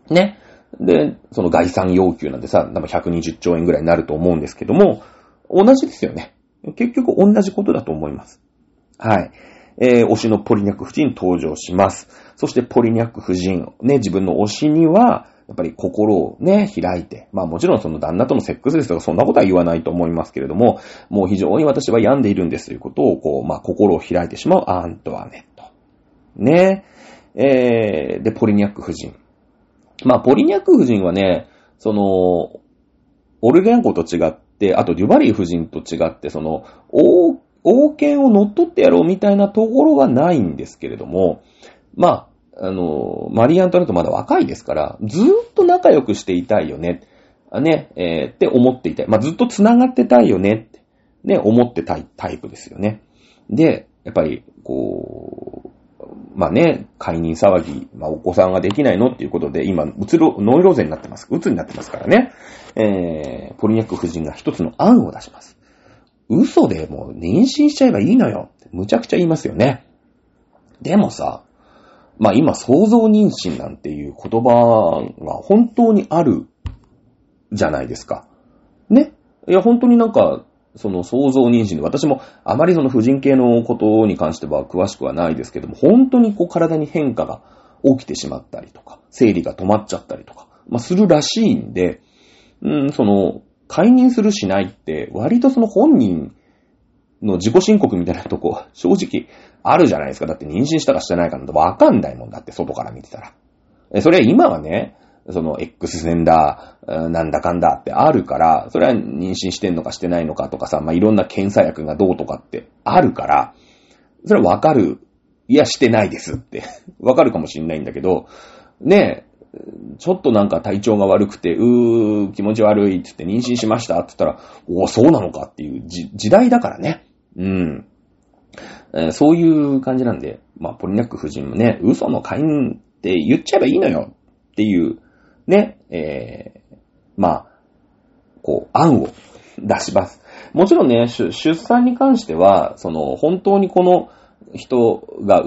ね。で、その概算要求なんてさ、多分120兆円ぐらいになると思うんですけども、同じですよね。結局同じことだと思います。はい。えー、推しのポリニャック夫人登場します。そしてポリニャック夫人、ね、自分の推しには、やっぱり心をね、開いて、まあもちろんその旦那とのセックスですとかそんなことは言わないと思いますけれども、もう非常に私は病んでいるんですということを、こう、まあ心を開いてしまうアントワネット。ね。えー、で、ポリニャック夫人。まあ、ポリニャック夫人はね、その、オルゲンコと違ってて、あとデュバリー夫人と違って、その、王、王権を乗っ取ってやろうみたいなところはないんですけれども、まあ、あの、マリ・アントネットまだ若いですから、ずーっと仲良くしていたいよね。ね、えー、って思っていたい。まあ、ずっと繋がってたいよねって、ね、思ってたいタイプですよね。で、やっぱり、こう、まあね、解任騒ぎ、まあお子さんができないのっていうことで、今、うつろ、ノイローゼになってます。うつになってますからね。えー、ポリニャック夫人が一つの案を出します。嘘でもう妊娠しちゃえばいいのよ。むちゃくちゃ言いますよね。でもさ、まあ今、想像妊娠なんていう言葉が本当にあるじゃないですか。ね？いや、本当になんか、その想像妊娠で、私もあまりその婦人系のことに関しては詳しくはないですけども、本当にこう体に変化が起きてしまったりとか、生理が止まっちゃったりとか、まあするらしいんで、うん、その、解任するしないって、割とその本人の自己申告みたいなとこ、正直あるじゃないですか。だって妊娠したかしてないかなんてわかんないもんだって、外から見てたら。えそれは今はね、その X 線だ、なんだかんだってあるから、それは妊娠してんのかしてないのかとかさ、まあ、いろんな検査薬がどうとかってあるから、それはわかる。いや、してないですって わかるかもしんないんだけど、ねえ、ちょっとなんか体調が悪くて、うー、気持ち悪いって言って妊娠しましたって言ったら、おおそうなのかっていう時代だからね。うん。そういう感じなんで、まあ、ポリナック夫人もね、嘘の会員って言っちゃえばいいのよっていうね、えー、まあ、こう、案を出します。もちろんね、出産に関しては、その、本当にこの人が、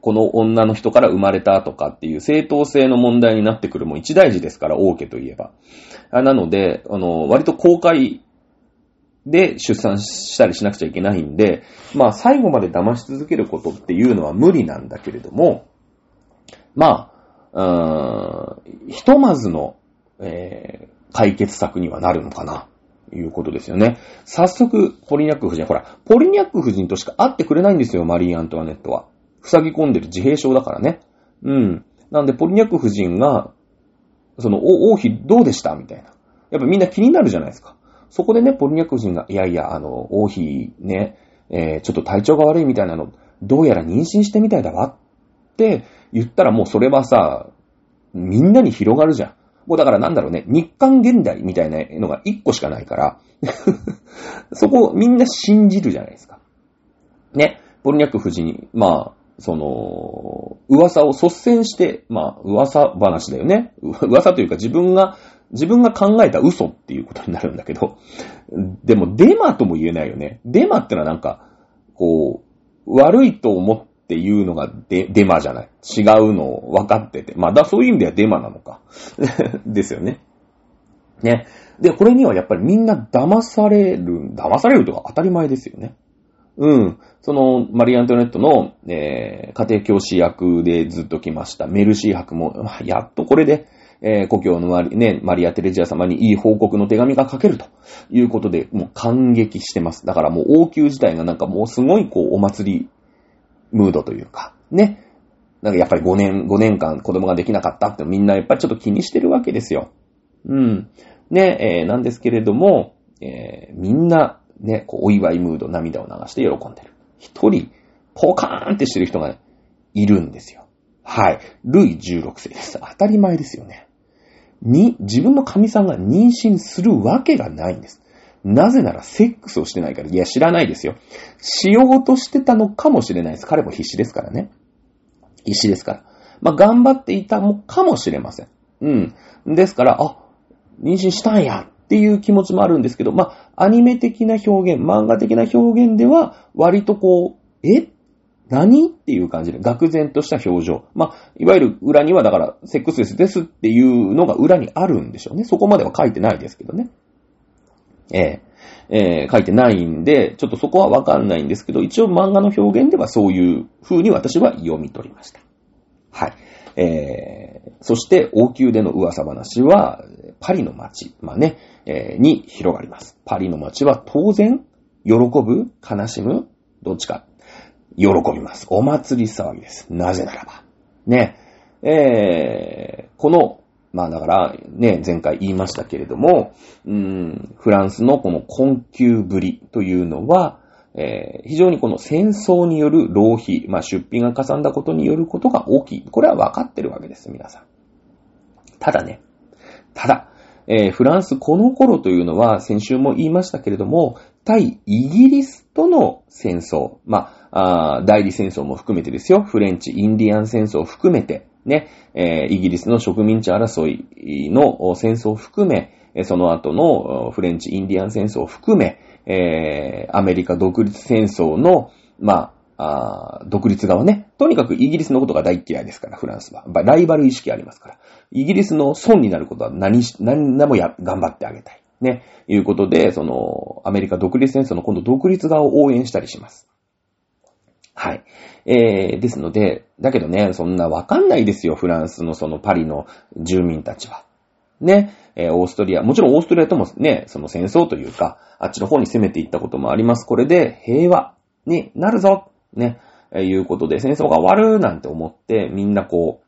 この女の人から生まれたとかっていう正当性の問題になってくるも一大事ですから、王家といえば。なので、あの、割と公開で出産したりしなくちゃいけないんで、まあ最後まで騙し続けることっていうのは無理なんだけれども、まあ、うーん、ひとまずの、えー、解決策にはなるのかな、いうことですよね。早速、ポリニャック夫人、ほら、ポリニャック夫人としか会ってくれないんですよ、マリー・アントワネットは。塞ぎ込んでる自閉症だからね。うん。なんで、ポリニャック夫人が、その、王妃どうでした？みたいな。やっぱみんな気になるじゃないですか。そこでね、ポリニャック夫人が、いやいや、あの、王妃ね、えー、ちょっと体調が悪いみたいなの、どうやら妊娠してみたいだわって言ったらもうそれはさ、みんなに広がるじゃん。もうだからなんだろうね、日韓現代みたいなのが一個しかないから そこをみんな信じるじゃないですか。ね、ポルニャック夫人、まあ、その、噂を率先して、まあ、噂話だよね。噂というか自分が、自分が考えた嘘っていうことになるんだけど、でもデマとも言えないよね。デマってのはなんか、こう、悪いと思っっていうのがデデマじゃない。違うのを分かってて。ま、だ、そういう意味ではデマなのか。ですよね。ね。で、これにはやっぱりみんな騙される、騙されるとか当たり前ですよね。うん。その、マリー・アントネットの、えー、家庭教師役でずっと来ました。メルシー博も、やっとこれで、えー、故郷のマリ,、ね、マリア・テレジア様にいい報告の手紙が書けるということで、もう感激してます。だからもう王宮自体がなんかもうすごいこうお祭りムードというか、ね。なんかやっぱり5年、5年間子供ができなかったってみんなやっぱりちょっと気にしてるわけですよ。うん。ね、えー、なんですけれども、えー、みんなね、こうお祝いムード、涙を流して喜んでる。一人、ポカーンってしてる人がいるんですよ。はい。ルイ16世です。当たり前ですよね。に、自分の神さんが妊娠するわけがないんです。なぜならセックスをしてないから。いや、知らないですよ。しようとしてたのかもしれないです。彼も必死ですからね。必死ですから。まあ、頑張っていたのかもしれません。うん。ですから、あ、妊娠したんやっていう気持ちもあるんですけど、まあ、アニメ的な表現、漫画的な表現では、割とこう、え？何？っていう感じで、愕然とした表情。まあ、いわゆる裏にはだから、セックスレスですっていうのが裏にあるんでしょうね。そこまでは書いてないですけどね。えええー、書いてないんで、ちょっとそこはわかんないんですけど、一応漫画の表現ではそういう風に私は読み取りました。はい。えー、そして王宮での噂話は、パリの街、まあね、えー、に広がります。パリの街は当然、喜ぶ悲しむどっちか。喜びます。お祭り騒ぎです。なぜならば。ね。えー、この、まあだからね、前回言いましたけれども、うん、フランスのこの困窮ぶりというのは、えー、非常にこの戦争による浪費、まあ出費がかさんだことによることが大きい。これは分かってるわけです、皆さん。ただね、ただ、えー、フランスこの頃というのは、先週も言いましたけれども、対イギリスとの戦争、まあ、あ代理戦争も含めてですよ、フレンチ、インディアン戦争を含めて、ね、えー、イギリスの植民地争いの戦争を含め、その後のフレンチ、インディアン戦争を含め、えー、アメリカ独立戦争の、まあ、あ独立側ね。とにかくイギリスのことが大嫌いですから、フランスは。ライバル意識ありますから。イギリスの損になることは何し、何でもや、頑張ってあげたい。ね。いうことで、その、アメリカ独立戦争の今度独立側を応援したりします。はい。えー、ですので、だけどね、そんなわかんないですよ、フランスのそのパリの住民たちは。ね、えー、オーストリア、もちろんオーストリアともね、その戦争というか、あっちの方に攻めていったこともあります。これで平和になるぞ、ね、えー、いうことで戦争が終わるなんて思って、みんなこ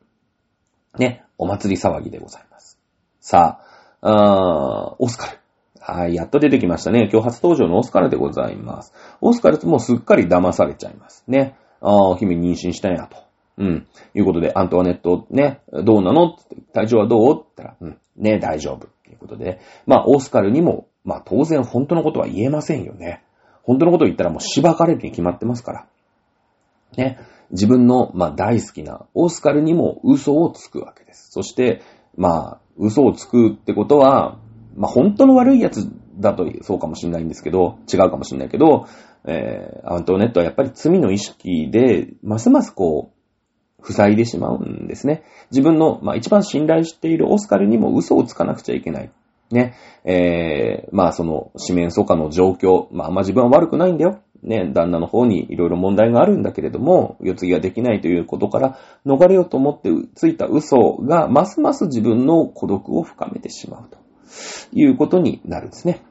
う、ね、お祭り騒ぎでございます。さあ、あーオスカル。はい、やっと出てきましたね。今日初登場のオスカルでございます。オスカルもうすっかり騙されちゃいますね。ああ、君妊娠したんやと。うん。いうことで、アントワネットね、どうなの？体調はどう？って言ったら、うん。ね、大丈夫。ということで、まあ、オスカルにも、まあ、当然本当のことは言えませんよね。本当のことを言ったらもう芝かれるに決まってますから。ね。自分の、まあ、大好きなオスカルにも嘘をつくわけです。そして、まあ、嘘をつくってことは、まあ、本当の悪いやつだとそうかもしれないんですけど、違うかもしれないけど、えー、アントネットはやっぱり罪の意識で、ますますこう、塞いでしまうんですね。自分の、まあ、一番信頼しているオスカルにも嘘をつかなくちゃいけない。ね。えー、まあその、四面楚歌の状況、まああんま自分は悪くないんだよ。ね、旦那の方にいろいろ問題があるんだけれども、世継ぎができないということから逃れようと思ってついた嘘が、ますます自分の孤独を深めてしまうと。いうことになるんですね。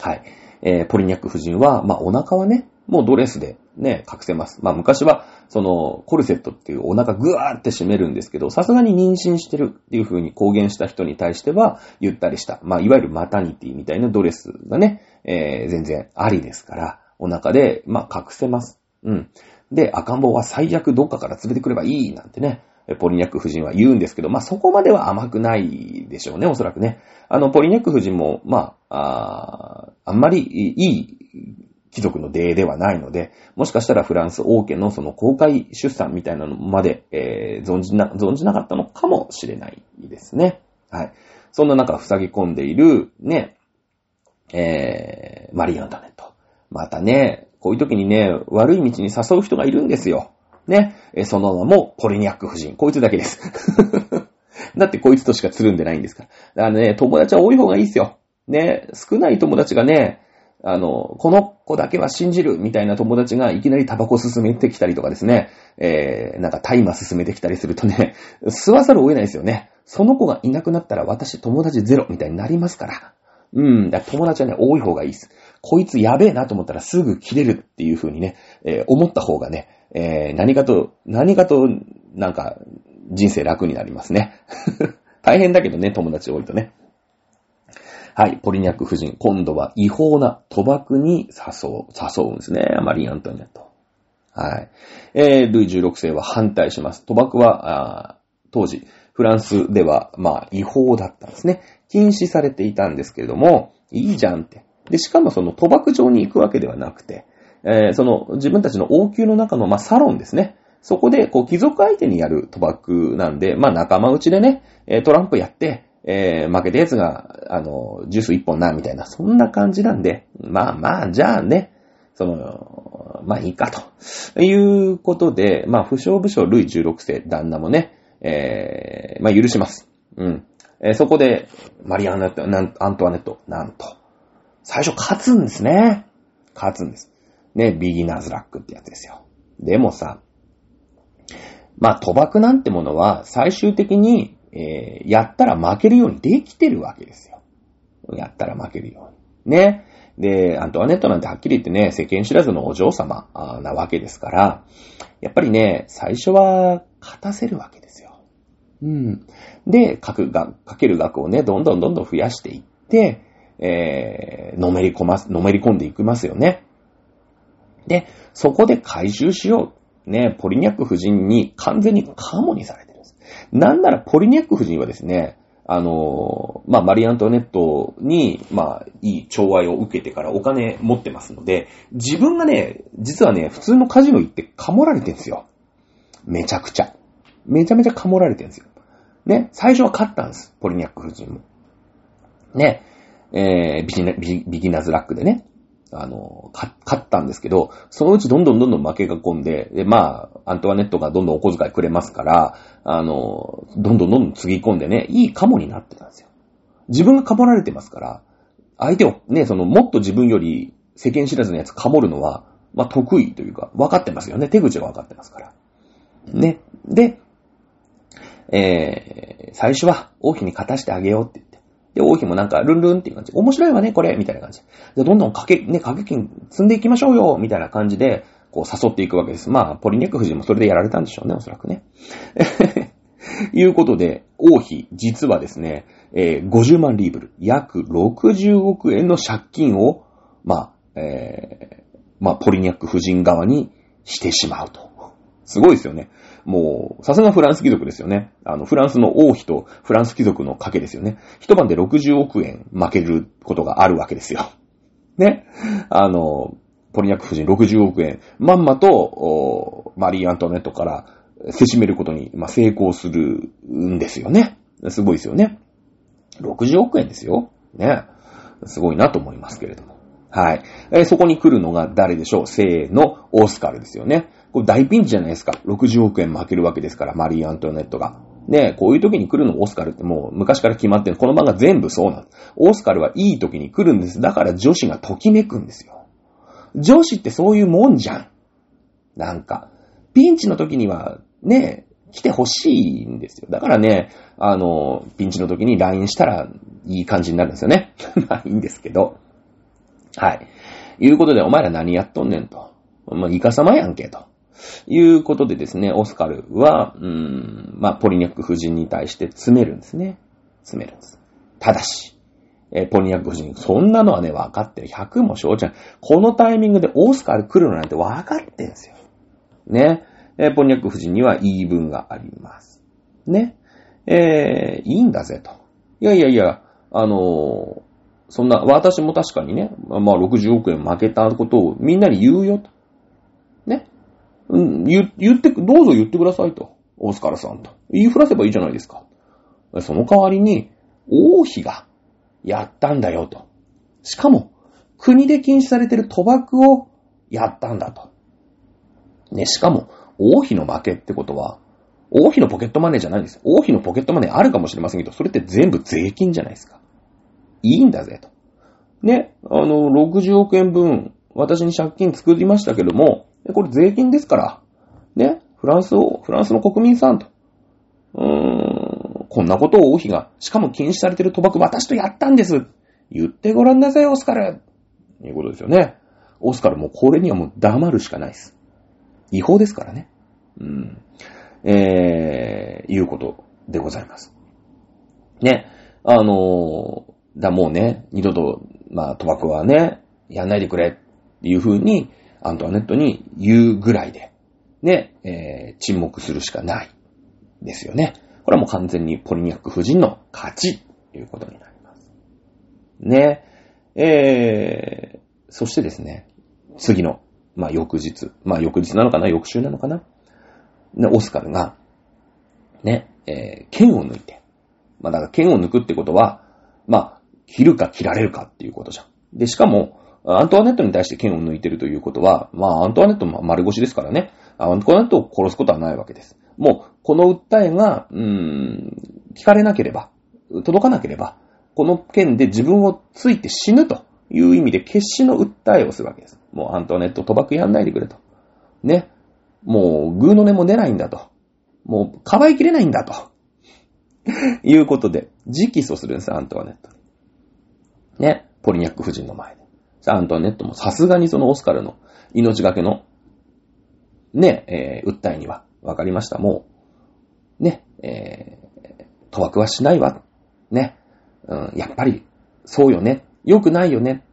はい。えー、ポリニャック夫人は、まあ、お腹はね、もうドレスでね、隠せます。まあ、昔は、その、コルセットっていうお腹ぐわーって締めるんですけど、さすがに妊娠してるっていう風に公言した人に対しては、ゆったりした、まあ、いわゆるマタニティみたいなドレスがね、えー、全然ありですから、お腹で、まあ、隠せます。うん。で、赤ん坊は最悪どっかから連れてくればいいなんてね、ポリニャック夫人は言うんですけど、まあ、そこまでは甘くないでしょうね、おそらくね。あの、ポリニャック夫人も、まあ、ああんまりいい貴族の出ではないので、もしかしたらフランス王家のその公開出産みたいなのまで、えー、存じな、存じなかったのかもしれないですね。はい。そんな中、塞ぎ込んでいる、ね、えー、マリー・アントネット。またね、こういう時にね、悪い道に誘う人がいるんですよ。ね。えその名もポリニャック夫人。こいつだけです。だってこいつとしかつるんでないんですから。だからね、友達は多い方がいいですよ。ね、少ない友達がね、あの、この子だけは信じるみたいな友達がいきなりタバコ進めてきたりとかですね、えー、なんかタイマー進めてきたりするとね、吸わざるを得ないですよね。その子がいなくなったら私友達ゼロみたいになりますから。うん、だ友達はね、多い方がいいです。こいつやべえなと思ったらすぐ切れるっていう風にね、えー、思った方がね、えー、何かと、何かと、なんか、人生楽になりますね。大変だけどね、友達多いとね。はい、ポリニャック夫人、今度は違法な賭博に誘う、誘うんですね、マリー・アントニエット。はい。えー、ルイ16世は反対します。賭博は、当時、フランスでは、まあ、違法だったんですね。禁止されていたんですけれども、いいじゃんって。で、しかもその賭博場に行くわけではなくて、えー、その自分たちの王宮の中の、まあ、サロンですね。そこで、こう、貴族相手にやる賭博なんで、まあ、仲間内でね、トランプやって、えー、負けたやつが、あの、ジュース一本な、みたいな、そんな感じなんで、まあまあ、じゃあね、その、まあいいかと。いうことで、まあ、不祥不祥、ルイ16世、旦那もね、えー、まあ許します。うん。えー、そこで、マリアンネット、なんアントワネット、なんと、最初勝つんですね。勝つんです。ね、ビギナーズラックってやつですよ。でもさ、まあ、賭博なんてものは、最終的に、えー、やったら負けるようにできてるわけですよ。やったら負けるように。ね。で、アントワネットなんてはっきり言ってね、世間知らずのお嬢様なわけですから、やっぱりね、最初は勝たせるわけですよ。うん。で、かくが、かける額をね、どんどんどんどん増やしていって、えー、のめり込ます、のめり込んでいきますよね。で、そこで回収しよう。ね、ポリニャック夫人に完全にカモにされて。なんならポリニャック夫人はですね、あの、まあ、マリアントネットに、まあ、いい寵愛を受けてからお金持ってますので、自分がね、実はね、普通のカジノ行ってかもられてるんですよ。めちゃくちゃ。めちゃめちゃかもられてるんですよ。ね、最初は勝ったんです。ポリニャック夫人も。ね、えー、ビギナビギナーズラックでね。あの、勝ったんですけど、そのうちどんどんどんどん負けが込んで、で、まあ、アントワネットがどんどんお小遣いくれますから、あの、どんどんどんどんつぎ込んでね、いいカモになってたんですよ。自分がカモられてますから、相手をね、その、もっと自分より世間知らずのやつカモるのは、まあ、得意というか、分かってますよね。手口が分かってますから。ね。で、えー、最初は王妃に勝たしてあげようって。で、王妃もなんか、ルンルンっていう感じ。面白いわね、これみたいな感じ。で、どんどん掛け、ね、掛け金積んでいきましょうよみたいな感じで、こう誘っていくわけです。まあ、ポリネック夫人もそれでやられたんでしょうね、おそらくね。いうことで、王妃、実はですね、えー、50万リーブル、約60億円の借金を、まあ、えー、まあ、ポリニャック夫人側にしてしまうと。すごいですよね。もう、さすがフランス貴族ですよね。あの、フランスの王妃とフランス貴族の賭けですよね。一晩で60億円負けることがあるわけですよ。ね。あの、ポリニャック夫人60億円、まんまと、マリー・アントネットからせしめることに、まあ、成功するんですよね。すごいですよね。60億円ですよ。ね。すごいなと思いますけれども。はい。えー、そこに来るのが誰でしょう？せーの、オスカルですよね。これ大ピンチじゃないですか。60億円負けるわけですから、マリー・アントネットが。ねこういう時に来るのオスカルってもう昔から決まってる。この漫画全部そうなんです。オスカルはいい時に来るんです。だから女子がときめくんですよ。女子ってそういうもんじゃん。なんか、ピンチの時には、ね、来てほしいんですよ。だからね、あの、ピンチの時に LINE したらいい感じになるんですよね。まあいいんですけど。はい。いうことで、お前ら何やっとんねんと。まあ、イカ様やんけ、と。いうことでですね、オスカルは、うん、まあ、ポリニャック夫人に対して詰めるんですね。詰めるんです。ただし、えー、ポリニャック夫人、そんなのはね、分かってる。100も承知ない。このタイミングでオスカル来るのなんて分かってんですよ。ね。えー、ポリニャック夫人には言い分があります。ね。えー、いいんだぜと。いやいやいや、あのー、そんな、私も確かにね、まあ60億円負けたことをみんなに言うよと。ん、言、言って、どうぞ言ってくださいと。オスカルさんと。言いふらせばいいじゃないですか。その代わりに、王妃がやったんだよと。しかも、国で禁止されてる賭博をやったんだと。ね、しかも、王妃の負けってことは、王妃のポケットマネーじゃないんです。王妃のポケットマネーあるかもしれませんけど、それって全部税金じゃないですか。いいんだぜ、と。ね、あの、60億円分、私に借金作りましたけども、これ税金ですから、ね、フランスを、フランスの国民さんと、うーん、こんなことを王妃が、しかも禁止されてる賭博私とやったんです。言ってごらんなさい、オスカル。いうことですよね。オスカルもこれにはもう黙るしかないです。違法ですからね。うん。えー、いうことでございます。ね。あのー、だ、もうね、二度と、まあ、賭博はね、やんないでくれっていう風に、アントワネットに言うぐらいで、ね、えー、沈黙するしかない。ですよね。これはもう完全にポリニャック夫人の勝ちということになります。ね。えー、そしてですね、次の、まあ、翌日。まあ、翌日なのかな翌週なのかなね、オスカルが、ね、えー、剣を抜いて。まあ、だから剣を抜くってことは、まあ、切るか切られるかっていうことじゃん。で、しかも、アントワネットに対して剣を抜いてるということは、まあ、アントワネットも丸腰ですからね。アントワネットを殺すことはないわけです。もう、この訴えが、うーん、聞かれなければ、届かなければ、この件で自分をついて死ぬという意味で決死の訴えをするわけです。もうアントワネット賭博やんないでくれと。ね。もう、グーの音も出ないんだと。もう、かばいきれないんだと。いうことで、直訴するんです、アントワネット。ね。ポリニャック夫人の前で。アントネットもさすがにそのオスカルの命がけの、ね、えー、訴えには、わかりました。もう、ね、えー、賭博はしないわ。ね。うん、やっぱり、そうよね。良くないよね。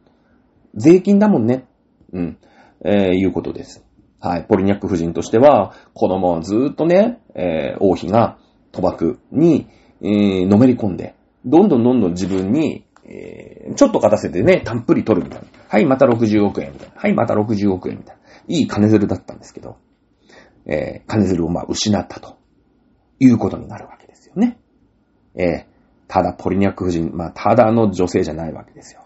税金だもんね。うん、えー、いうことです。はい。ポリニャック夫人としては、子供はずーっとね、えー、王妃が賭博に、えー、のめり込んで、どんどんどんどん自分に、えー、ちょっと勝たせてね、たっぷり取るみたいな。はい、また60億円みたいな。はい、また60億円みたいな。いい金づるだったんですけど、えー、金づるをまあ失ったということになるわけですよね。えー、ただポリニャック夫人、まあただの女性じゃないわけですよ。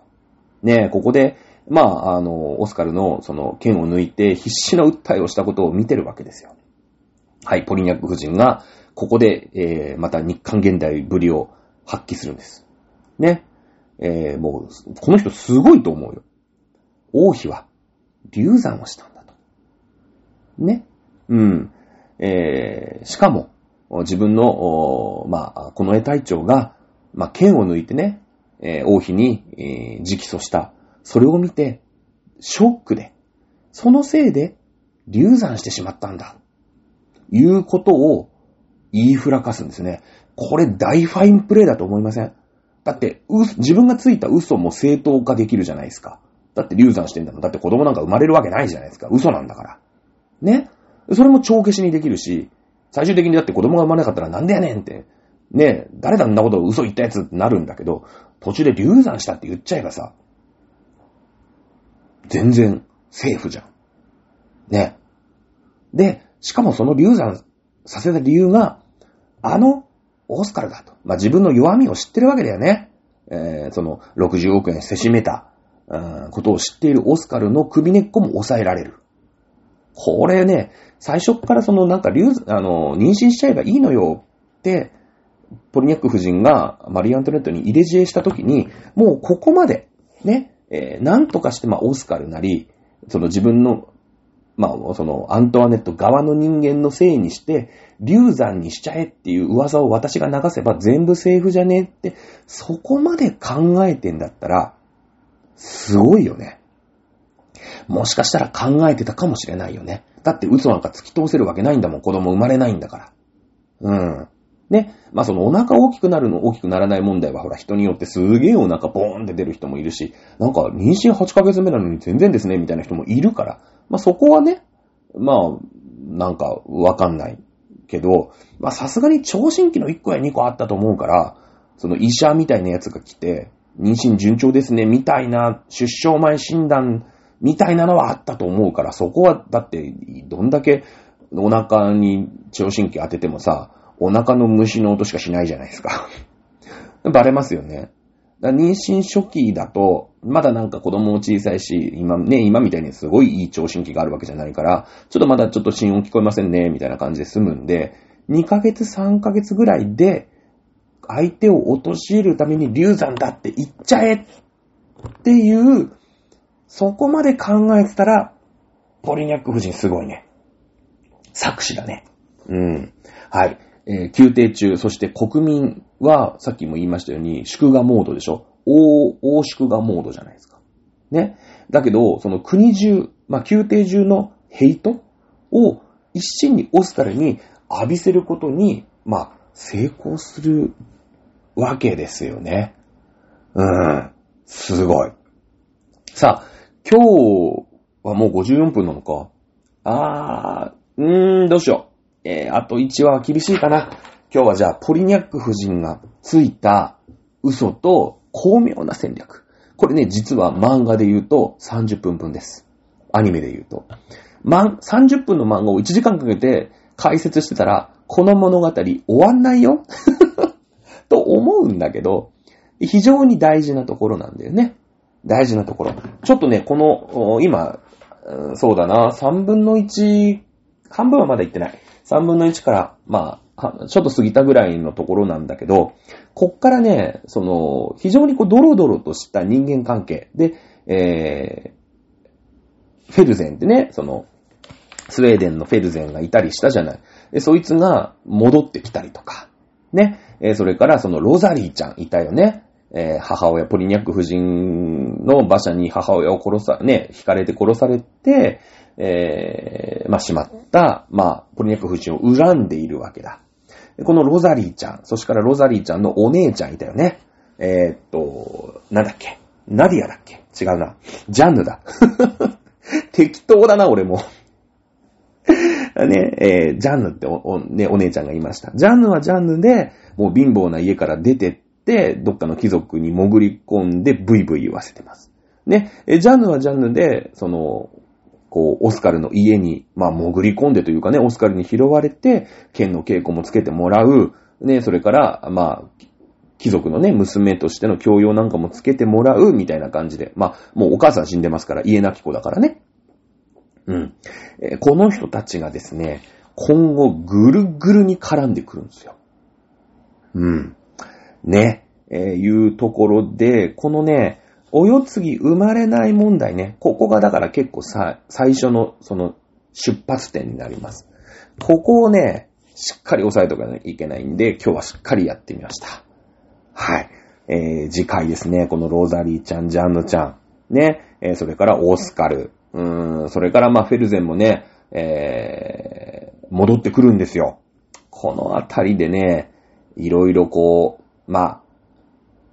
ねここで、まあ、あの、オスカルのその剣を抜いて必死の訴えをしたことを見てるわけですよ。はい、ポリニャック夫人が、ここで、えー、また日韓現代ぶりを発揮するんです。ね。えー、もう、この人すごいと思うよ。王妃は、流産をしたんだと。ね。うん。えー、しかも、自分の、まあ、この絵隊長が、まあ、剣を抜いてね、えー、王妃に、えー、直訴した。それを見て、ショックで、そのせいで流産してしまったんだ。いうことを言いふらかすんですね。これ大ファインプレイだと思いません？だって、自分がついた嘘も正当化できるじゃないですか。だって流産してんだもん。だって子供なんか生まれるわけないじゃないですか。嘘なんだから。ねそれも帳消しにできるし、最終的にだって子供が生まれなかったらなんでやねんって、ね誰だんなこと嘘言ったやつってなるんだけど、途中で流産したって言っちゃえばさ、全然セーフじゃん。ね。で、しかもその流産させた理由が、あのオスカルだと。まあ、自分の弱みを知ってるわけだよね。えー、その60億円せしめた、ことを知っているオスカルの首根っこも抑えられる。これね、最初からそのなんか流、あの、妊娠しちゃえばいいのよって、ポリニャック夫人がマリー・アントネットに入れ知恵したときに、もうここまで、ね、えー、なんとかして、まあ、オスカルなり、その自分の、まあ、その、アントワネット側の人間のせいにして、流産にしちゃえっていう噂を私が流せば全部セーフじゃねえって、そこまで考えてんだったら、すごいよね。もしかしたら考えてたかもしれないよね。だって嘘なんか突き通せるわけないんだもん。子供生まれないんだから。うん。ね。まあそのお腹大きくなるの大きくならない問題はほら人によってすげえお腹ボーンって出る人もいるし、なんか妊娠8ヶ月目なのに全然ですねみたいな人もいるから、まあそこはね、まあなんかわかんないけど、まさすがに聴診器の1個や2個あったと思うから、その医者みたいなやつが来て、妊娠順調ですねみたいな出生前診断みたいなのはあったと思うから、そこはだってどんだけお腹に聴診器当ててもさ、お腹の虫の音しかしないじゃないですか。バレますよね。妊娠初期だと、まだなんか子供も小さいし、今ね、今みたいにすごいいい聴診器があるわけじゃないから、ちょっとまだちょっと心音聞こえませんね、みたいな感じで済むんで、2ヶ月3ヶ月ぐらいで、相手を陥るために流産だって言っちゃえっていう、そこまで考えてたら、ポリニャック夫人すごいね。作詞だね。うん。はい。えー、宮廷中、そして国民は、さっきも言いましたように、祝賀モードでしょ大、大祝賀モードじゃないですか。ね。だけど、その国中、まあ、宮廷中のヘイトを一心にオスカルに浴びせることに、まあ、成功するわけですよね。うん。すごい。さあ、今日はもう54分なのか。あー、うーん、どうしよう。えー、あと1話は厳しいかな。今日はじゃあ、ポリニャック夫人がついた嘘と巧妙な戦略。これね、実は漫画で言うと30分分です。アニメで言うと。ま、30分の漫画を1時間かけて解説してたら、この物語終わんないよと思うんだけど、非常に大事なところなんだよね。大事なところ。ちょっとね、この、今、そうだな、3分の1、半分はまだ行ってない。3分の1から、まあ、ちょっと過ぎたぐらいのところなんだけど、こっからね、その、非常にこう、ドロドロとした人間関係で、えー、フェルゼンってね、その、スウェーデンのフェルゼンがいたりしたじゃない。で、そいつが戻ってきたりとか、ね。えー、それからそのロザリーちゃんいたよね。えー、母親、ポリニャック夫人の馬車に母親を殺さ、ね、惹かれて殺されて、えー、まあ、しまった、まあ、ポリニャック夫人を恨んでいるわけだ。このロザリーちゃん、そしてからロザリーちゃんのお姉ちゃんいたよね。えー、っと、なんだっけ？ナディアだっけ？違うな。ジャンヌだ。適当だな、俺も。ね、えー、ジャンヌってお、ね、お姉ちゃんがいました。ジャンヌはジャンヌで、もう貧乏な家から出てって、どっかの貴族に潜り込んでブイブイ言わせてます。ね、え、ジャンヌはジャンヌで、その、こう、オスカルの家に、まあ、潜り込んでというかね、オスカルに拾われて、剣の稽古もつけてもらう、ね、それから、まあ、貴族のね、娘としての教養なんかもつけてもらう、みたいな感じで。まあ、もうお母さん死んでますから、家なき子だからね。うん。え、この人たちがですね、今後ぐるぐるに絡んでくるんですよ。うん。ね、えー、いうところで、このね、およつぎ生まれない問題ね、ここがだから結構さ、最初のその出発点になります。ここをね、しっかり押さえとかなきゃいけないんで、今日はしっかりやってみました。はい。えー、次回ですね、このローザリーちゃん、ジャンヌちゃん、ね、えー、それからオスカル、うん、それからまあフェルゼンもね、えー、戻ってくるんですよ。このあたりでね、いろいろこう、まあ、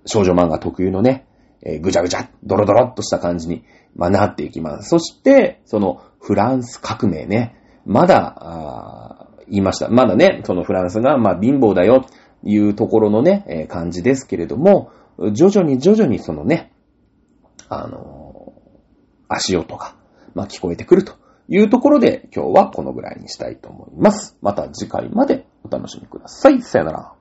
少女漫画特有のね、えー、ぐちゃぐちゃ、ドロドロっとした感じに、まあ、なっていきます。そして、そのフランス革命ね、まだ、言いました。まだね、そのフランスが、まあ、貧乏だよ、いうところのね、えー、感じですけれども、徐々に徐々にそのね、あのー、足音が、まあ、聞こえてくるというところで、今日はこのぐらいにしたいと思います。また次回までお楽しみください。さよなら。